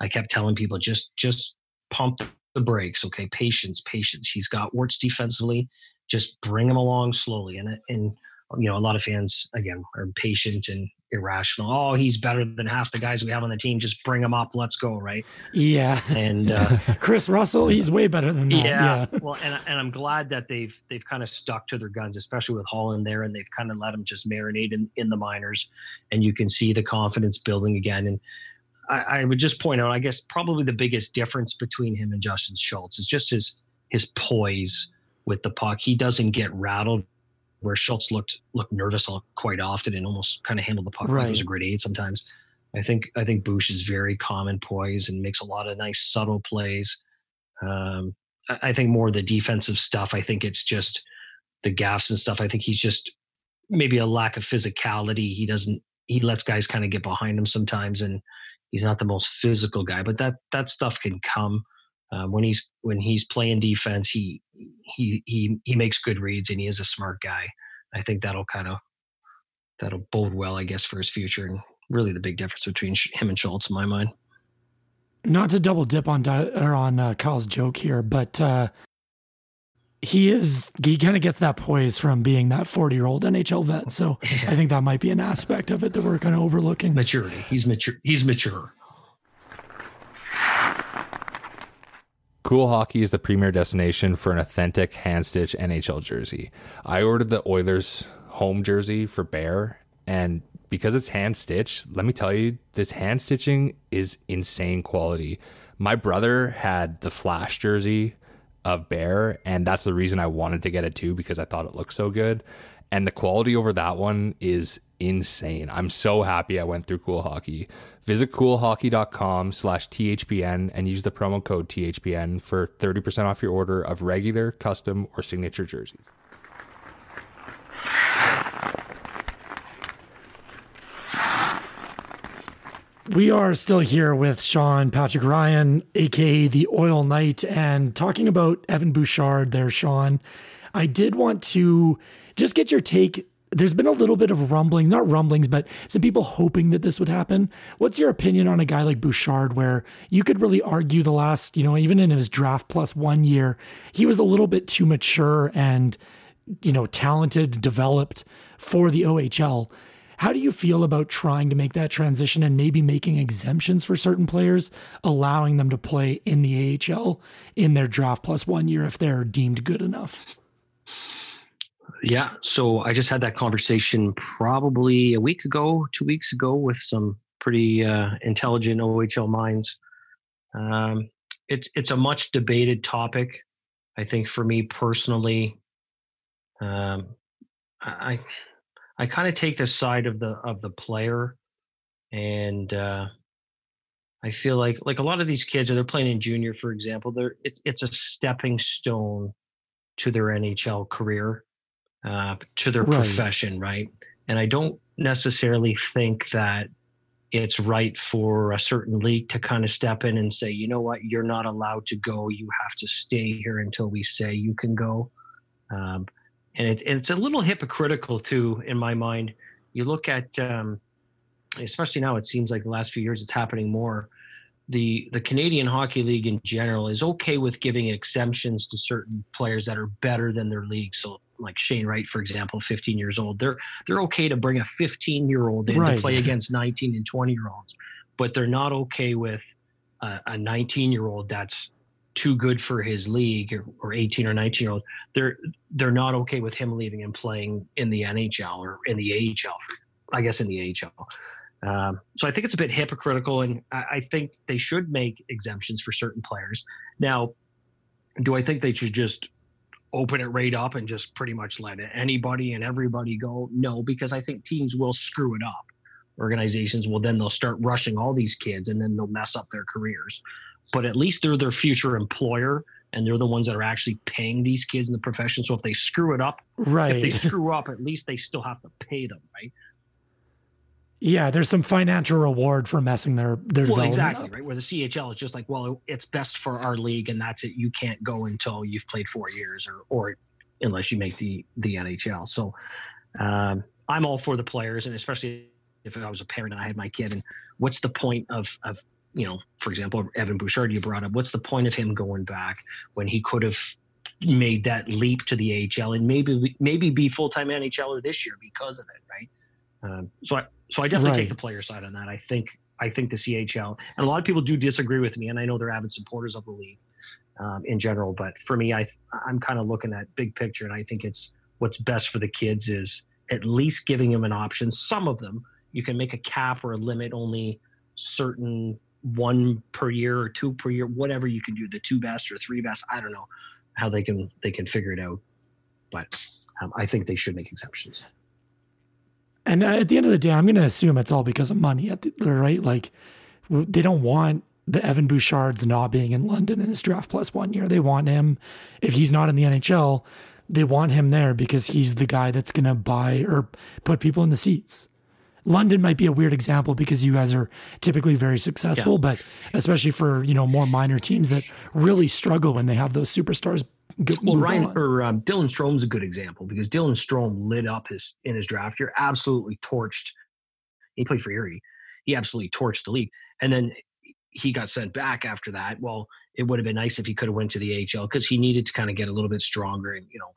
I kept telling people just just pump the brakes, okay? Patience, patience. He's got warts defensively. Just bring him along slowly. And and you know, a lot of fans again are patient and irrational. Oh, he's better than half the guys we have on the team. Just bring him up. Let's go, right? Yeah. And uh, <laughs> Kris Russell, he's way better than that. Yeah. yeah. Well, and and I'm glad that they've they've kind of stuck to their guns, especially with Holland there, and they've kind of let him just marinate in in the minors, and you can see the confidence building again. And I, I would just point out, I guess probably the biggest difference between him and Justin Schultz is just his his poise with the puck. He doesn't get rattled where Schultz looked looked nervous quite often and almost kind of handled the puck right. like he was a grade eight sometimes. I think I think Bush is very common poise and makes a lot of nice subtle plays. Um, I, I think more the defensive stuff. I think it's just the gaffes and stuff. I think he's just maybe a lack of physicality. He doesn't. He lets guys kind of get behind him sometimes, and he's not the most physical guy. But that that stuff can come uh, when he's when he's playing defense. He he he he makes good reads and he is a smart guy. I think that'll kind of that'll bode well, I guess, for his future and really the big difference between him and Schultz in my mind. Not to double dip on or on uh, Kyle's joke here, but uh, he is he kind of gets that poise from being that 40 year old NHL vet. So <laughs> I think that might be an aspect of it that we're kind of overlooking. Maturity. He's mature. He's mature. Cool Hockey is the premier destination for an authentic hand stitch NHL jersey. I ordered the Oilers home jersey for Bear, and because it's hand stitched, let me tell you, this hand stitching is insane quality. My brother had the Flash jersey of Bear, and that's the reason I wanted to get it too because I thought it looked so good. And the quality over that one is insane. I'm so happy I went through Cool Hockey. Visit coolhockey.com slash THPN and use the promo code THPN for 30% off your order of regular, custom, or signature jerseys. We are still here with Sean Patrick Ryan, aka the Oil Knight, and talking about Evan Bouchard there, Sean. I did want to just get your take there's been a little bit of rumbling, not rumblings, but some people hoping that this would happen. What's your opinion on a guy like Bouchard, where you could really argue the last, you know, even in his draft plus one year, he was a little bit too mature and, you know, talented, developed for the OHL. How do you feel about trying to make that transition and maybe making exemptions for certain players, allowing them to play in the AHL in their draft plus one year if they're deemed good enough? Yeah. So I just had that conversation probably a week ago, two weeks ago, with some pretty uh, intelligent OHL minds. Um, it's it's a much debated topic. I think for me personally, um, I I kind of take the side of the of the player, and uh, I feel like like a lot of these kids, they're playing in junior, for example, they're it's it's a stepping stone to their NHL career uh, to their right. profession, right? And I don't necessarily think that it's right for a certain league to kind of step in and say, you know what, you're not allowed to go. You have to stay here until we say you can go. Um, and, it, it's a little hypocritical too, in my mind. You look at, um, especially now, it seems like the last few years it's happening more. the the Canadian Hockey League in general is okay with giving exemptions to certain players that are better than their league. So like Shane Wright, for example, 15 years old, they're they're okay to bring a 15 year old in right. to play against 19 and 20 year olds, but they're not okay with a 19 year old that's too good for his league or, or 18 or 19 year old. They're they're not okay with him leaving and playing in the NHL or in the AHL. I guess in the AHL. Um, so I think it's a bit hypocritical, and I, I think they should make exemptions for certain players. Now, do I think they should just open it right up and just pretty much let anybody and everybody go? No, because I think teams will screw it up. Organizations will then they'll start rushing all these kids and then they'll mess up their careers. But at least they're their future employer and they're the ones that are actually paying these kids in the profession. So if they screw it up, right? If they <laughs> screw up, at least they still have to pay them, right? Yeah, there's some financial reward for messing their their well, exactly up. right. Where the CHL is just like, well, it's best for our league, and that's it. You can't go until you've played four years, or or unless you make the the NHL. So um, I'm all for the players, and especially if I was a parent and I had my kid, and what's the point of of you know, for example, Evan Bouchard you brought up. What's the point of him going back when he could have made that leap to the AHL and maybe maybe be full time NHLer this year because of it, right? Um, so I, so I definitely right. take the player side on that. I think I think the CHL and a lot of people do disagree with me, and I know they're avid supporters of the league um, in general. But for me, I I'm kind of looking at big picture, and I think it's what's best for the kids is at least giving them an option. Some of them you can make a cap or a limit only certain one per year or two per year, whatever you can do, the two best or three best. I don't know how they can they can figure it out, but um, I think they should make exceptions. And at the end of the day, I'm going to assume it's all because of money, the, right? Like they don't want the Evan Bouchards not being in London in his draft plus one year. They want him, if he's not in the NHL, they want him there because he's the guy that's going to buy or put people in the seats. London might be a weird example because you guys are typically very successful, yeah. but especially for you know more minor teams that really struggle when they have those superstars well, Ryan on. or um, Dylan Strome's a good example because Dylan Strome lit up his in his draft year, absolutely torched. He played for Erie. He absolutely torched the league, and then he got sent back after that. Well, it would have been nice if he could have went to the AHL because he needed to kind of get a little bit stronger and you know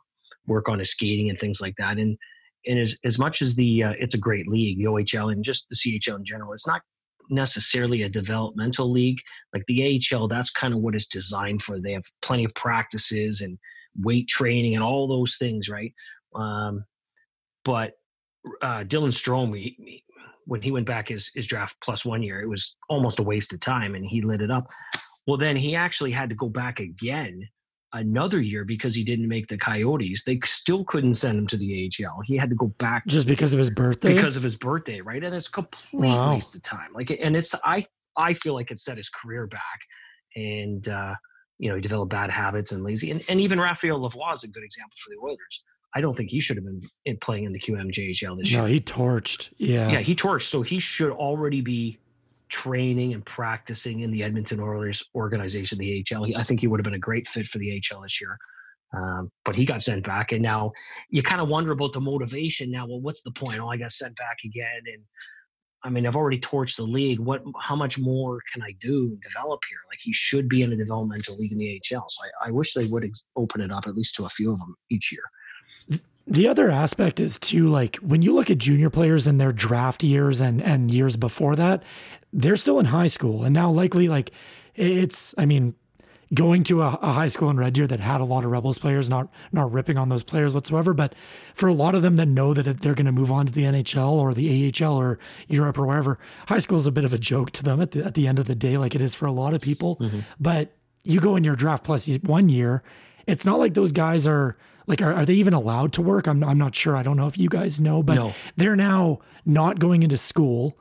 work on his skating and things like that. And and as as much as the uh, it's a great league, the OHL and just the CHL in general, it's not necessarily a developmental league. Like the AHL, that's kind of what it's designed for. They have plenty of practices and weight training and all those things, right? Um, but uh, Dylan Strome, he, when he went back his, his draft plus one year, it was almost a waste of time and he lit it up. Well, then he actually had to go back again another year because he didn't make the Coyotes. They still couldn't send him to the AHL. He had to go back just because of his birthday. Because of his birthday, right? And it's complete wow. waste of time. Like, and it's I I feel like it set his career back, and uh, you know he developed bad habits and lazy. And, and even Raphael Lavoie is a good example for the Oilers. I don't think he should have been in playing in the QMJHL this no, year. No, he torched. Yeah, yeah, he torched. So he should already be training and practicing in the Edmonton Oilers organization, the AHL. I think he would have been a great fit for the AHL this year. Um, but he got sent back, and now you kind of wonder about the motivation. Now, well, what's the point? Oh, I got sent back again, and I mean, I've already torched the league. What? How much more can I do and develop here? Like he should be in a developmental league in the AHL. So I, I wish they would ex- open it up at least to a few of them each year. The other aspect is too like when you look at junior players in their draft years and and years before that, they're still in high school and now likely like it's I mean going to a, a, high school in Red Deer that had a lot of Rebels players, not not ripping on those players whatsoever, but for a lot of them that know that they're going to move on to the NHL or the AHL or Europe or wherever, high school is a bit of a joke to them at the at the end of the day, like it is for a lot of people. Mm-hmm. But you go in your draft plus one year, it's not like those guys are like are, are they even allowed to work? I'm I'm not sure. I don't know if you guys know, but no. they're now not going into school.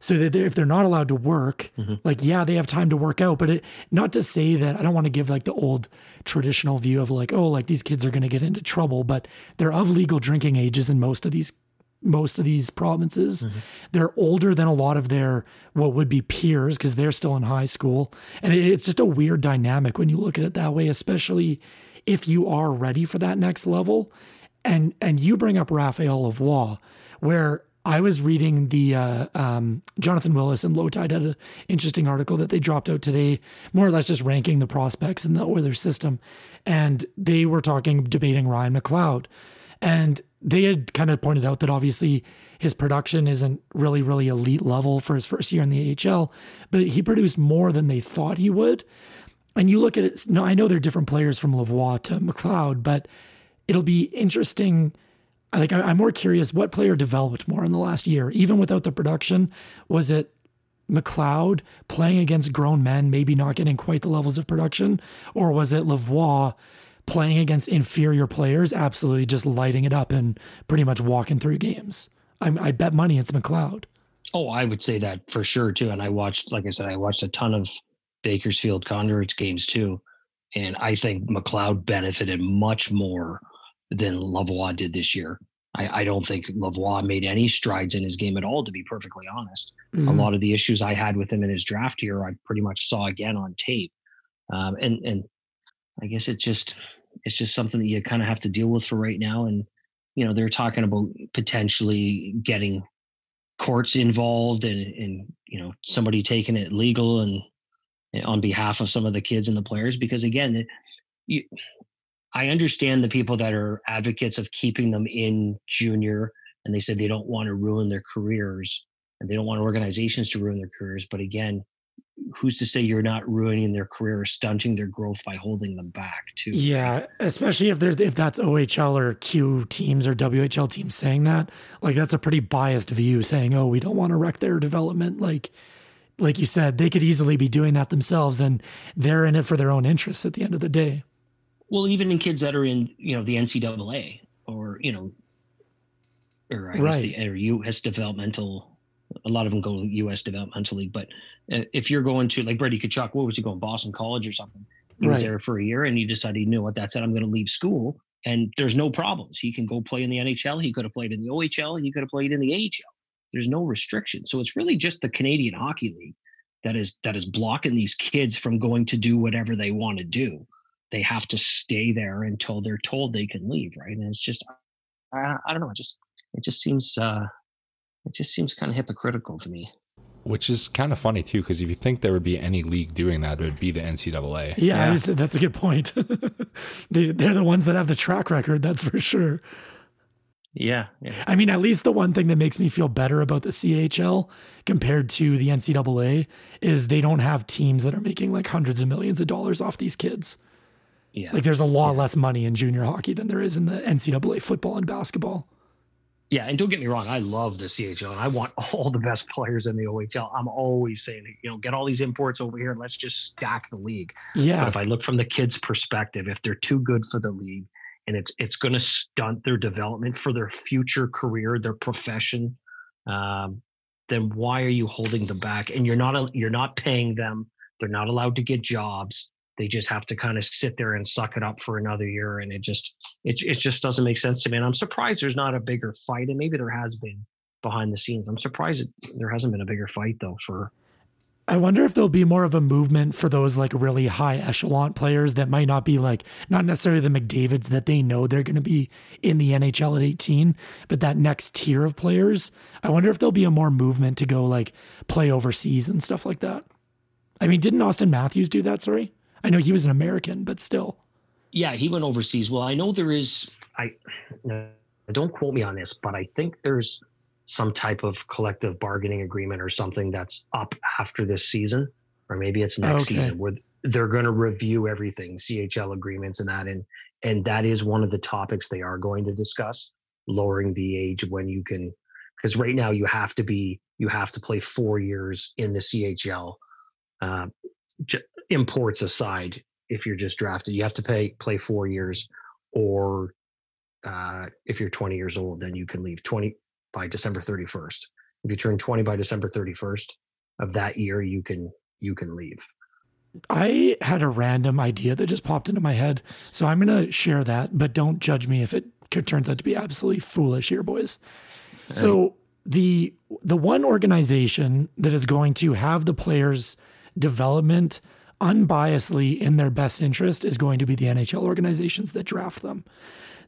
So that they're, if they're not allowed to work, mm-hmm. like yeah, they have time to work out. But it, not to say that I don't want to give like the old traditional view of like oh like these kids are going to get into trouble, but they're of legal drinking ages in most of these most of these provinces. Mm-hmm. They're older than a lot of their what would be peers because they're still in high school, and it, it's just a weird dynamic when you look at it that way, especially if you are ready for that next level. And and you bring up Raphael Lavoie, where I was reading the uh, um, Jonathan Willis and Lowetide had an interesting article that they dropped out today, more or less just ranking the prospects in the Oilers system, and they were talking debating Ryan McLeod, and they had kind of pointed out that obviously his production isn't really really elite level for his first year in the AHL, but he produced more than they thought he would. And you look at it. No, I know they're different players from Lavoie to McLeod, but it'll be interesting I like I'm more curious what player developed more in the last year, even without the production. Was it McLeod playing against grown men, maybe not getting quite the levels of production, or was it Lavoie playing against inferior players, absolutely just lighting it up and pretty much walking through games? I, I bet money it's McLeod. Oh, I would say that for sure too. And I watched, like I said, I watched a ton of Bakersfield Condors games too, and I think McLeod benefited much more than Lavoie did this year. I, I, don't think Lavoie made any strides in his game at all, to be perfectly honest. Mm-hmm. A lot of the issues I had with him in his draft year, I pretty much saw again on tape. Um, and and I guess it just it's just something that you kind of have to deal with for right now. And you know, they're talking about potentially getting courts involved and and you know somebody taking it legal and, and on behalf of some of the kids and the players because again you I understand the people that are advocates of keeping them in junior and they said they don't want to ruin their careers and they don't want organizations to ruin their careers. But again, who's to say you're not ruining their career or stunting their growth by holding them back too? Yeah, especially if they're if that's OHL or Q teams or WHL teams saying that. Like that's a pretty biased view saying, "Oh, we don't want to wreck their development." Like like you said, they could easily be doing that themselves and they're in it for their own interests at the end of the day. Well, even in kids that are in, you know, the NCAA or, you know, or I right. guess the or US developmental, a lot of them go US developmental league. But uh, if you're going to like Brady Tkachuk, what was he going, Boston College or something? He right. was there for a year and he decided, you know what, that's it. I'm going to leave school and there's no problems. He can go play in the NHL. He could have played in the OHL. He could have played in the AHL. There's no restriction. So it's really just the Canadian Hockey League that is that is blocking these kids from going to do whatever they want to do they have to stay there until they're told they can leave, right? And it's just, I, I don't know, it just it just seems uh, it just seems kind of hypocritical to me. Which is kind of funny too, because if you think there would be any league doing that, it would be the NCAA. Yeah, yeah. that's a good point. <laughs> they, they're the ones that have the track record, that's for sure. Yeah, yeah. I mean, at least the one thing that makes me feel better about the CHL compared to the NCAA is they don't have teams that are making like hundreds of millions of dollars off these kids. Yeah. Like there's a lot yeah. less money in junior hockey than there is in the NCAA football and basketball. Yeah, and don't get me wrong, I love the CHL and I want <laughs> all the best players in the OHL. I'm always saying, you know, get all these imports over here and let's just stack the league. Yeah. But if I look from the kids' perspective, if they're too good for the league and it's it's going to stunt their development for their future career, their profession, um, then why are you holding them back? And you're not you're not paying them. They're not allowed to get jobs they just have to kind of sit there and suck it up for another year and it just it, it just doesn't make sense to me and i'm surprised there's not a bigger fight and maybe there has been behind the scenes i'm surprised there hasn't been a bigger fight though for I wonder if there'll be more of a movement for those like really high echelon players that might not be like not necessarily the McDavids that they know they're going to be in the NHL at 18, but that next tier of players. I wonder if there'll be a more movement to go like play overseas and stuff like that. I mean, didn't Auston Matthews do that? Sorry. I know he was an American, but still. Yeah, he went overseas. Well, I know there is. I don't quote me on this, but I think there's some type of collective bargaining agreement or something that's up after this season, or maybe it's next okay. season where they're going to review everything, CHL agreements and that, and and that is one of the topics they are going to discuss, lowering the age when you can, because right now you have to be you have to play four years in the CHL. Uh, imports aside, if you're just drafted, you have to pay play four years, or uh, if you're 20 years old, then you can leave 20 by December 31st. If you turn 20 by December 31st of that year, you can you can leave. I had a random idea that just popped into my head, so I'm going to share that, but don't judge me if it turns out to be absolutely foolish here, boys. So the the one organization that is going to have the players development unbiasedly in their best interest is going to be the NHL organizations that draft them.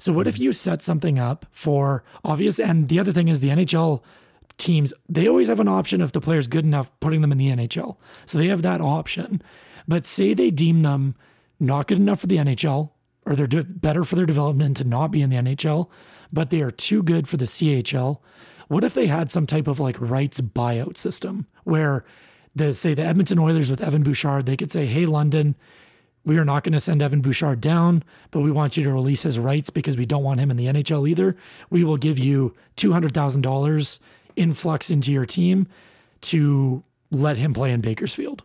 So what if mm-hmm. you set something up for obvious and the other thing is the NHL teams, they always have an option if the player's good enough, putting them in the NHL. So they have that option. But say they deem them not good enough for the NHL, or they're better for their development to not be in the NHL, but they are too good for the CHL. What if they had some type of like rights buyout system where the say the Edmonton Oilers with Evan Bouchard, they could say, "Hey, London, we are not going to send Evan Bouchard down, but we want you to release his rights because we don't want him in the NHL either. We will give you two hundred thousand dollars influx into your team to let him play in Bakersfield."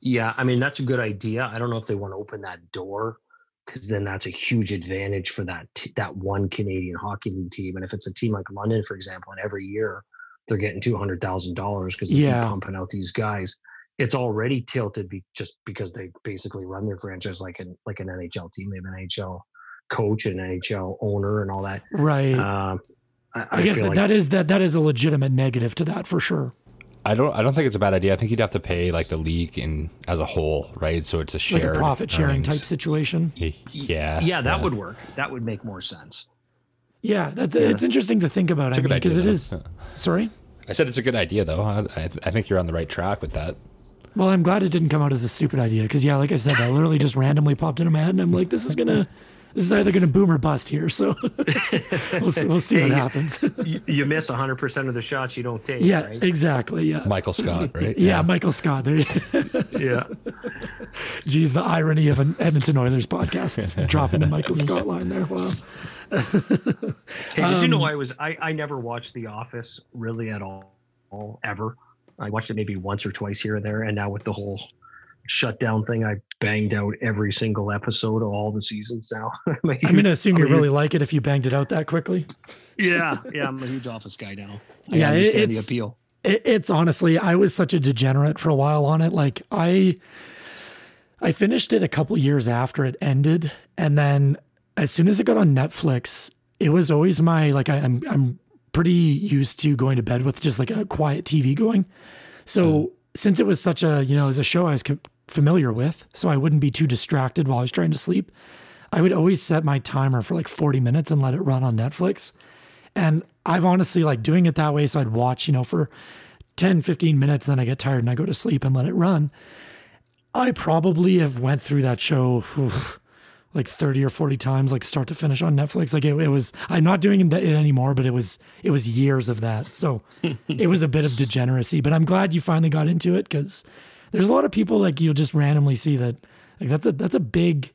Yeah, I mean that's a good idea. I don't know if they want to open that door because then that's a huge advantage for that t- that one Canadian Hockey League team. And if it's a team like London, for example, and every year they're getting two hundred thousand dollars because they're yeah. pumping out these guys, it's already tilted be, just because they basically run their franchise like an like an NHL team. They have an NHL coach and NHL owner and all that. Right. Uh, I, I, guess that, like, that is that that is a legitimate negative to that for sure. I don't. I don't think it's a bad idea. I think you'd have to pay like the league in as a whole, right? So it's a share, like a profit sharing type situation. Yeah, yeah, that yeah. would work. That would make more sense. Yeah, that's yeah. it's interesting to think about. It's I mean, because it is. Sorry, I said it's a good idea though. I, I think you're on the right track with that. Well, I'm glad it didn't come out as a stupid idea because yeah, like I said, that literally just randomly popped into my head, and I'm like, this is gonna this is either going to boom or bust here. So <laughs> we'll, see, we'll see hey, what happens. <laughs> you, you, miss 100% of the shots you don't take. Yeah, right? exactly. Yeah. Michael Scott, <laughs> right? yeah, yeah, Michael Scott. There yeah. Geez, the irony of an Edmonton Oilers podcast dropping the Michael Scott line there. Wow. hey, did you know um, I was, I, I never watched The Office really at all, ever. I watched it maybe once or twice here and there. And now with the whole shutdown thing. I banged out every single episode of all the seasons now. <laughs> I'm, I'm going to assume you really like it if you banged it out that quickly. Yeah, <laughs> yeah, I'm a huge Office guy now. I yeah, it's, the appeal. It, it's honestly, I was such a degenerate for a while on it. Like I, I finished it a couple years after it ended, and then as soon as it got on Netflix, it was always my like I, I'm I'm pretty used to going to bed with just like a quiet TV going. So mm. since it was such a you know as a show I was familiar with, so I wouldn't be too distracted while I was trying to sleep. I would always set my timer for like 40 minutes and let it run on Netflix. And I've honestly like doing it that way. So I'd watch, you know, for 10, 15 minutes, then I get tired and I go to sleep and let it run. I probably have went through that show like 30 or 40 times, like start to finish on Netflix. Like it, it was, I'm not doing it anymore, but it was, it was years of that. So <laughs> it was a bit of degeneracy, but I'm glad you finally got into it because there's a lot of people like you'll just randomly see that like that's a that's a big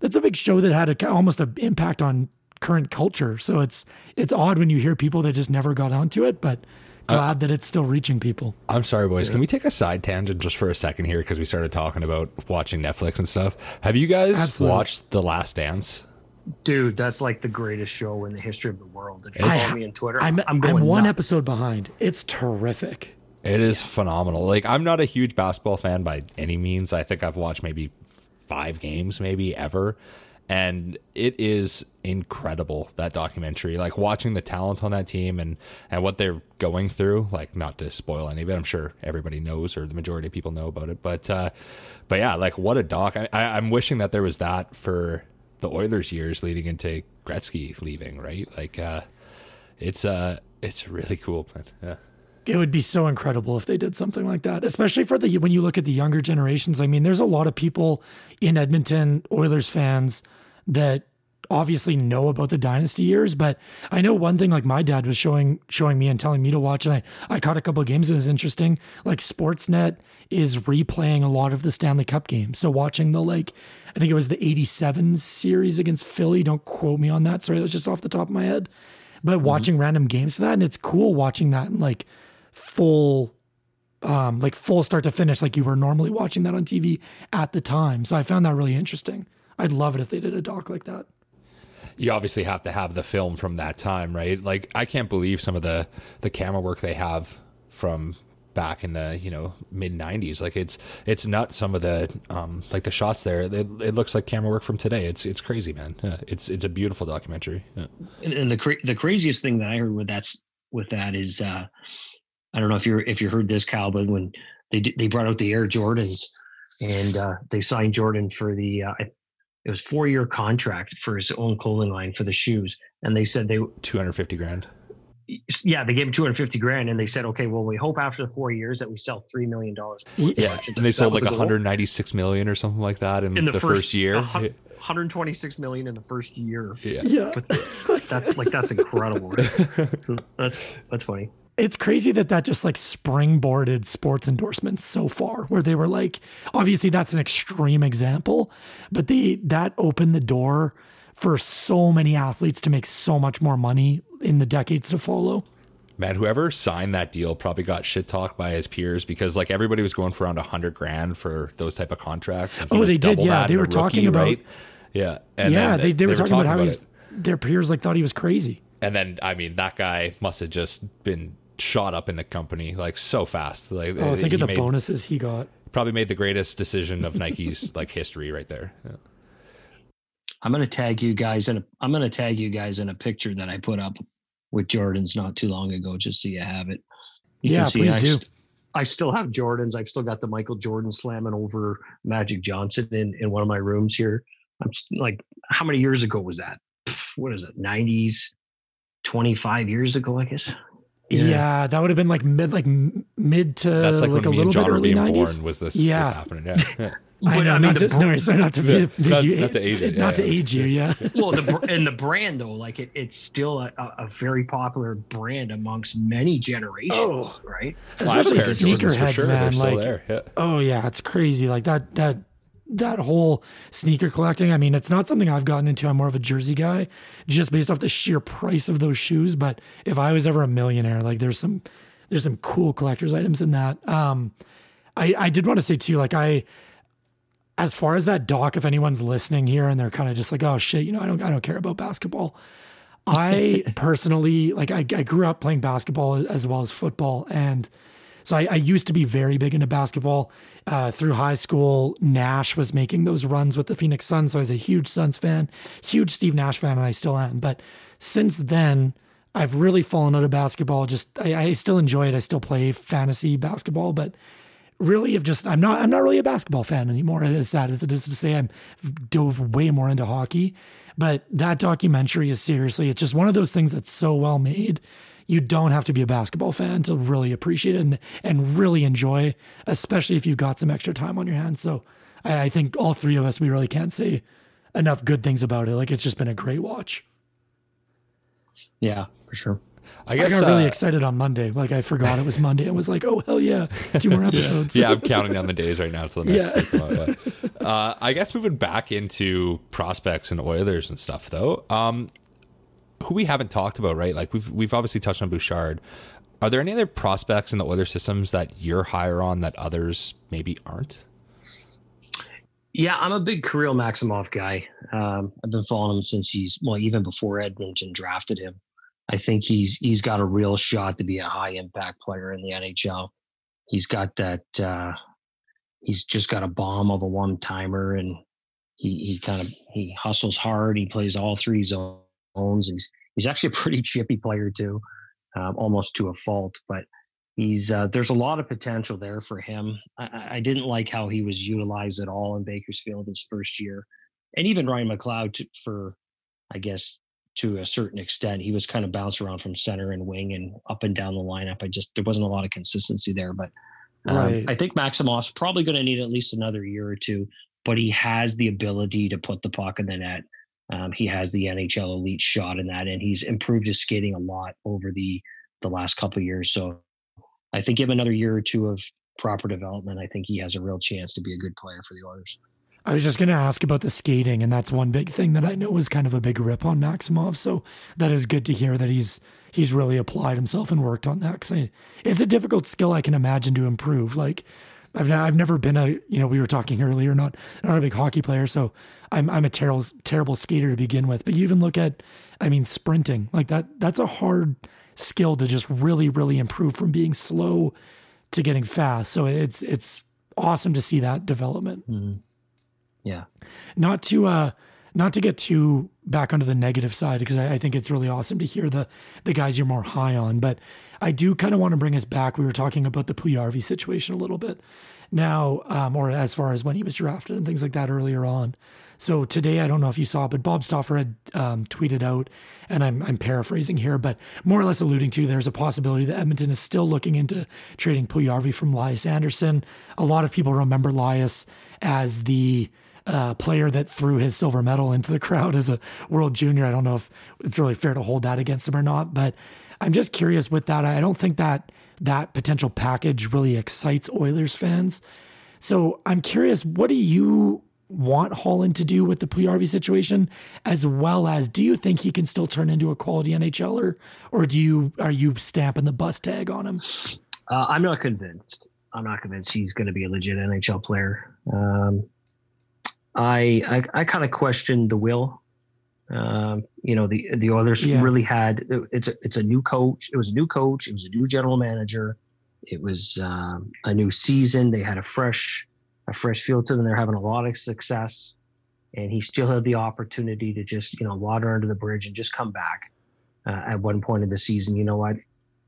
that's a big show that had a, almost an impact on current culture. So it's it's odd when you hear people that just never got onto it, but glad uh, that it's still reaching people. I'm sorry, boys. Yeah. Can we take a side tangent just for a second here because we started talking about watching Netflix and stuff? Have you guys Absolutely. watched The Last Dance? Dude, that's like the greatest show in the history of the world. If you follow me on Twitter, I'm, I'm, I'm one nuts. episode behind. It's terrific. It is yeah. phenomenal. Like I'm not a huge basketball fan by any means. I think I've watched maybe five games, maybe ever. And it is incredible that documentary. Like watching the talent on that team and and what they're going through. Like not to spoil any of it, I'm sure everybody knows or the majority of people know about it. But uh, but yeah, like what a doc. I, I, I'm wishing that there was that for the Oilers years leading into Gretzky leaving. Right, like uh, it's uh it's really cool. But, yeah it would be so incredible if they did something like that, especially for the when you look at the younger generations. I mean, there's a lot of people in Edmonton Oilers fans that obviously know about the dynasty years, but I know one thing like my dad was showing showing me and telling me to watch and I I caught a couple of games it was interesting. Like Sportsnet is replaying a lot of the Stanley Cup games. So watching the like I think it was the 87 series against Philly, don't quote me on that. Sorry, that was just off the top of my head. But mm-hmm. watching random games for that and it's cool watching that and like full um, like full start to finish, like you were normally watching that on TV at the time. So I found that really interesting. I'd love it if they did a doc like that. You obviously have to have the film from that time, right? Like I can't believe some of the the camera work they have from back in the you know mid 90s like it's it's nuts some of the um like the shots there it, it looks like camera work from today it's it's crazy man yeah, it's it's a beautiful documentary yeah. and, and, the cra- the craziest thing that i heard with that's with that is uh I don't know if you're if you heard this, Cal, but when they they brought out the Air Jordans and uh, they signed Jordan for the uh, it was four year contract for his own clothing line for the shoes, and they said they 250 grand. yeah, they gave him 250 grand and they said, okay, well, we hope after the four years that we sell $3 million. Yeah. And they sold like 196 million or something like that in, in the, the, first, first year. 126 million in the first year. Yeah. yeah. <laughs> that's like, that's incredible. so <laughs> that's, that's funny. It's crazy that that just like springboarded sports endorsements so far where they were like, obviously that's an extreme example, but they, that opened the door for so many athletes to make so much more money in the decades to follow. Man, whoever signed that deal probably got shit talked by his peers because like everybody was going for around a hundred grand for those type of contracts. Oh, they did. Yeah, they were talking rookie, about. Right? Yeah, and yeah, they, they, they, were, talking, talking about how he's. Their peers like thought he was crazy. And then I mean that guy must have just been shot up in the company like so fast. Like oh, think of the made, bonuses he got. Probably made the greatest decision of Nike's <laughs> like history right there. Yeah. I'm gonna tag you guys in a I'm gonna tag you guys in a picture that I put up with Jordans not too long ago, just so you have it. You yeah, please I do. St- I still have Jordans. I've still got the Michael Jordan slamming over Magic Johnson in, in one of my rooms here. I'm like, how many years ago was that? What is it? 90s, 25 years ago, I guess. Yeah. yeah, that would have been like mid, like mid to That's like, like a little bit early 90s. was this yeah. was happening? Yeah. <laughs> I know, I mean, not, to, no, sorry, not to <laughs> yeah, not, you, not, to age it, not yeah, to age you, yeah. <laughs> well, the, and the brand though, like it, it's still a, a, very popular brand amongst many generations, oh, right? Especially sneakerheads, sure. man. Like, yeah. oh yeah, it's crazy. Like that, that, that whole sneaker collecting. I mean, it's not something I've gotten into. I'm more of a jersey guy, just based off the sheer price of those shoes. But if I was ever a millionaire, like there's some, there's some cool collector's items in that. Um, I, I did want to say too, like I as far as that doc, if anyone's listening here and they're kind of just like, oh shit, you know, I don't I don't care about basketball. I <laughs> personally like I, I grew up playing basketball as well as football. And so I, I used to be very big into basketball. Uh, through high school, Nash was making those runs with the Phoenix Suns. So I was a huge Suns fan, huge Steve Nash fan, and I still am. But since then, I've really fallen out of basketball. Just I, I still enjoy it. I still play fantasy basketball, but really have just I'm not I'm not really a basketball fan anymore. As sad as it is to say, I'm dove way more into hockey. But that documentary is seriously, it's just one of those things that's so well made. You don't have to be a basketball fan to really appreciate it and, and really enjoy, especially if you've got some extra time on your hands. So I, I think all three of us, we really can't say enough good things about it. Like it's just been a great watch. Yeah, for sure. I guess I got really uh, excited on Monday. Like I forgot it was Monday. I was like, oh hell yeah, two more <laughs> episodes. yeah. yeah, I'm counting down the days right now till the next. Yeah. yeah. <laughs> Uh, I guess moving back into prospects and Oilers and stuff though. Um, who we haven't talked about, right? Like we've we've obviously touched on Bouchard. Are there any other prospects in the Oilers systems that you're higher on that others maybe aren't? Yeah, I'm a big Kirill Maximov guy. Um, I've been following him since he's well, even before Edmonton drafted him. I think he's he's got a real shot to be a high impact player in the NHL. He's got that. Uh, he's just got a bomb of a one timer, and he he kind of he hustles hard. He plays all three zones. He's he's actually a pretty chippy player too, um, almost to a fault. But he's uh, there's a lot of potential there for him. I, I, didn't like how he was utilized at all in Bakersfield his first year, and even Ryan McLeod for I guess to a certain extent. He was kind of bounced around from center and wing and up and down the lineup. I just there wasn't a lot of consistency there, but um, right. I think Maximov's probably going to need at least another year or two. But he has the ability to put the puck in the net. Um, he has the NHL elite shot in that, and he's improved his skating a lot over the the last couple years. So I think give him another year or two of proper development. I think he has a real chance to be a good player for the Oilers. I was just going to ask about the skating, and that's one big thing that I know was kind of a big rip on Maximov. So that is good to hear that he's he's really applied himself and worked on that because it's a difficult skill I can imagine to improve. Like I've I've never been a you know we were talking earlier not not a big hockey player, so I'm I'm a terrible terrible skater to begin with. But you even look at I mean sprinting like that that's a hard skill to just really really improve from being slow to getting fast. So it's it's awesome to see that development. Mm-hmm. Yeah. Not to uh not to get too back onto the negative side because I, I, think it's really awesome to hear the the guys you're more high on. But I do kind of want to bring us back. We were talking about the Puljujarvi situation a little bit now, um, or as far as when he was drafted and things like that earlier on. So today, I don't know if you saw, but Bob Stauffer had um, tweeted out, and I'm, I'm paraphrasing here, but more or less alluding to there's a possibility that Edmonton is still looking into trading Puljujarvi from Lias Andersson. A lot of people remember Lias as the uh, player that threw his silver medal into the crowd as a world junior. I don't know if it's really fair to hold that against him or not, but I'm just curious with that. I don't think that that potential package really excites Oilers fans. So I'm curious, what do you want Holland to do with the Puljujarvi situation, as well as do you think he can still turn into a quality NHLer, or do you are you stamping the bus tag on him? Uh, I'm not convinced. I'm not convinced he's going to be a legit NHL player. Um, I I, I kind of questioned the will. Um, you know, the the Oilers yeah. really had it's a it's a new coach. It was a new coach. It was a new general manager. It was um, a new season. They had a fresh a fresh feel to them. They're having a lot of success, and he still had the opportunity to just you know water under the bridge and just come back. Uh, at one point in the season, you know what?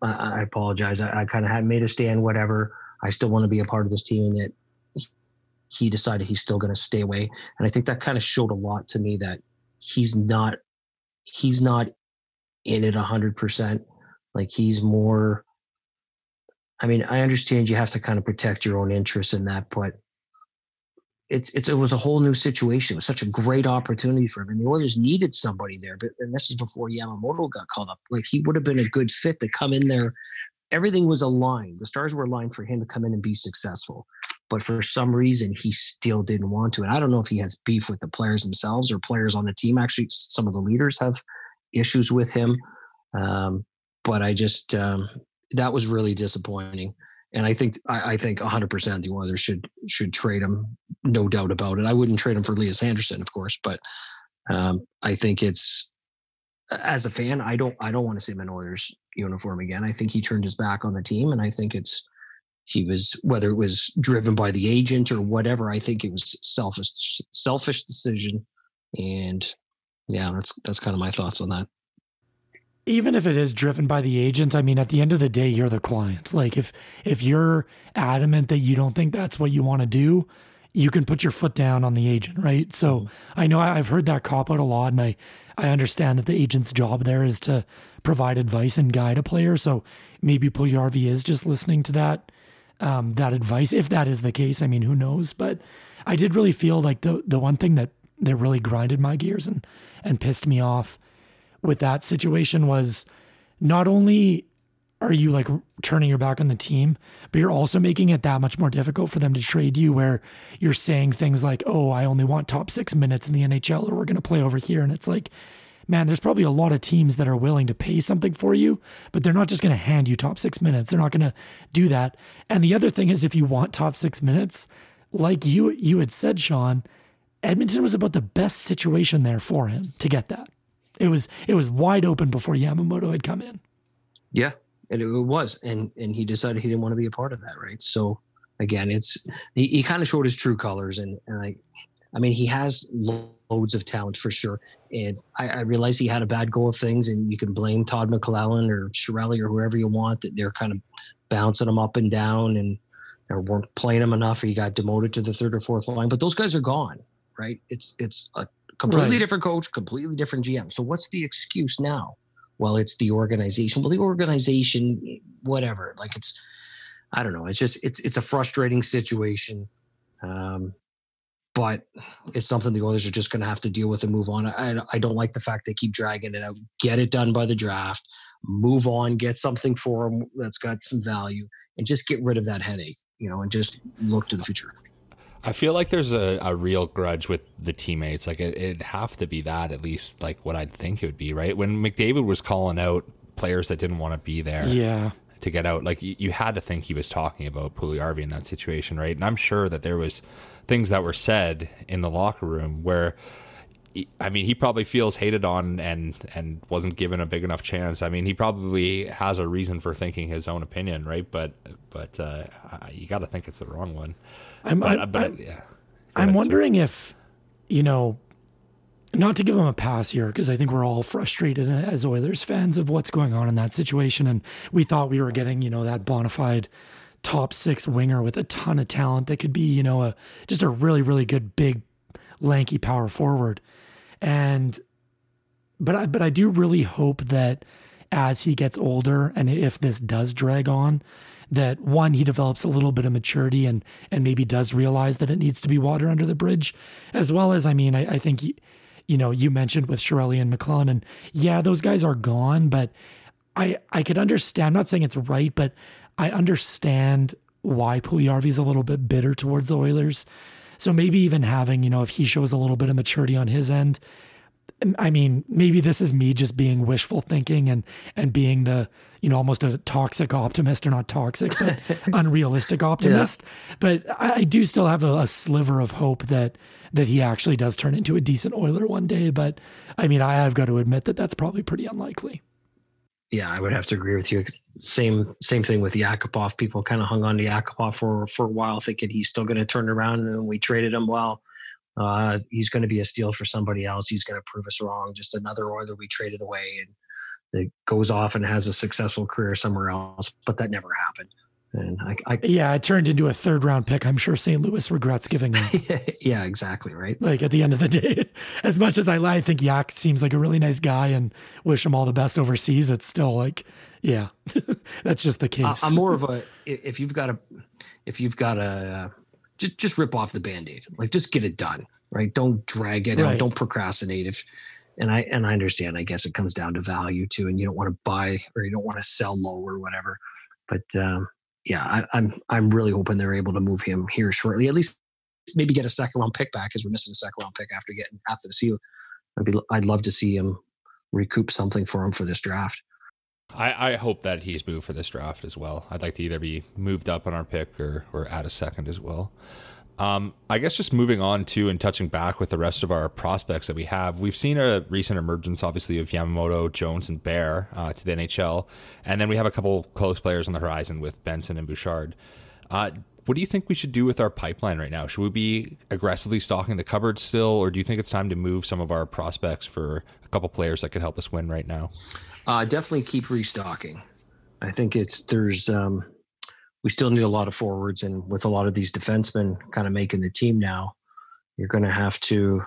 I, I apologize. I, I kind of had made a stand. Whatever. I still want to be a part of this team, and yet he decided he's still going to stay away. And I think that kind of showed a lot to me that he's not he's not in it a hundred percent. Like he's more. I mean, I understand you have to kind of protect your own interests in that, but it's it's it was a whole new situation. It was such a great opportunity for him, and the Oilers needed somebody there. But and this is before Yamamoto got called up. Like he would have been a good fit to come in there. Everything was aligned. The stars were aligned for him to come in and be successful. But for some reason, he still didn't want to. And I don't know if he has beef with the players themselves or players on the team. Actually, some of the leaders have issues with him. Um, but I just um, that was really disappointing and I think I, I think 100 percent the Oilers should should trade him, no doubt about it. I wouldn't trade him for Lias Andersson, of course, but um, I think it's as a fan, I don't I don't want to see him in Oilers uniform again. I think he turned his back on the team, and I think it's he was whether it was driven by the agent or whatever. I think it was selfish selfish decision, and yeah, that's that's kind of my thoughts on that even if it is driven by the agent, I mean, at the end of the day, you're the client. Like if if you're adamant that you don't think that's what you want to do, you can put your foot down on the agent, right? So mm-hmm. I know I've heard that cop out a lot, and I I understand that the agent's job there is to provide advice and guide a player. So maybe Puljujarvi is just listening to that um, that advice. If that is the case, I mean, who knows? But I did really feel like the the one thing that that really grinded my gears and and pissed me off with that situation was not only are you like turning your back on the team, but you're also making it that much more difficult for them to trade you where you're saying things like, oh, I only want top six minutes in the NHL or we're going to play over here. And it's like, man, there's probably a lot of teams that are willing to pay something for you, but they're not just going to hand you top six minutes. They're not going to do that. And the other thing is, if you want top six minutes, like you you had said, Sean, Edmonton was about the best situation there for him to get that. It was it was wide open before Yamamoto had come in. Yeah, and it was, and and he decided he didn't want to be a part of that, right? So again, it's he, he kind of showed his true colors, and and I, I mean, he has loads of talent for sure, and I, I realize he had a bad go of things, and you can blame Todd McLellan or Chiarelli or whoever you want that they're kind of bouncing him up and down and or weren't playing him enough, or he got demoted to the third or fourth line. But those guys are gone, right? It's it's a completely right. different coach, completely different GM. So what's the excuse now? Well, it's the organization. Well, the organization, whatever. Like it's, I don't know. It's just it's it's a frustrating situation, um, but it's something the Oilers are just going to have to deal with and move on. I I don't like the fact they keep dragging it out. Get it done by the draft. Move on. Get something for them that's got some value, and just get rid of that headache. You know, and just look to the future. I feel like there's a, a real grudge with the teammates. Like it, it'd have to be that at least, like what I'd think it would be, right? When McDavid was calling out players that didn't want to be there, yeah, to get out, like you, you had to think he was talking about Puljujarvi in that situation, right? And I'm sure that there was things that were said in the locker room where. I mean, he probably feels hated on and and wasn't given a big enough chance. I mean, he probably has a reason for thinking his own opinion, right? But but uh, you got to think it's the wrong one. I'm, but, I'm, but, I'm, yeah. I'm wondering if, you know, not to give him a pass here because I think we're all frustrated as Oilers fans of what's going on in that situation, and we thought we were getting you know that bona fide top six winger with a ton of talent that could be you know a just a really really good big lanky power forward, and but I but I do really hope that as he gets older and if this does drag on that one he develops a little bit of maturity and and maybe does realize that it needs to be water under the bridge as well as i mean i, I think you know, you mentioned with Chiarelli and McLellan, and yeah, those guys are gone, but I I could understand. I'm not saying it's right, but I understand why Puljujarvi is a little bit bitter towards the Oilers. So maybe even having, you know, if he shows a little bit of maturity on his end, I mean, maybe this is me just being wishful thinking and and being the you know almost a toxic optimist or not toxic but <laughs> unrealistic optimist. Yeah. But I, do still have a, a, sliver of hope that that he actually does turn into a decent Oiler one day. But I mean, I have got to admit that that's probably pretty unlikely. Yeah, I would have to agree with you. Same same thing with Yakupov. People kind of hung on to Yakupov for for a while, thinking he's still going to turn around, and we traded him. Well, uh, he's going to be a steal for somebody else. He's going to prove us wrong. Just another Oiler we traded away, and that goes off and has a successful career somewhere else. But that never happened. And I, I yeah, it turned into a third round pick. I'm sure St. Louis regrets giving him. <laughs> yeah, exactly right. Like at the end of the day, <laughs> as much as I lie, I think Yak seems like a really nice guy and wish him all the best overseas. It's still like, yeah, <laughs> that's just the case. I'm more of a if you've got a if you've got a just just rip off the band-aid like just get it done right don't drag it right. out don't procrastinate if and i and i understand i guess it comes down to value too and you don't want to buy or you don't want to sell low or whatever but um, yeah I, i'm i'm really hoping they're able to move him here shortly at least maybe get a second round pick back because we're missing a second round pick after getting after the see i'd be i'd love to see him recoup something for him for this draft I, I hope that he's moved for this draft as well. I'd like to either be moved up on our pick or, or add a second as well. Um, I guess just moving on to and touching back with the rest of our prospects that we have, we've seen a recent emergence, obviously, of Yamamoto, Jones, and Bear uh, to the NHL, and then we have a couple close players on the horizon with Benson and Bouchard. Uh, what do you think we should do with our pipeline right now? Should we be aggressively stocking the cupboard still, or do you think it's time to move some of our prospects for a couple players that could help us win right now? Uh, definitely keep restocking. I think it's there's um, we still need a lot of forwards, and with a lot of these defensemen kind of making the team now, you're going to have to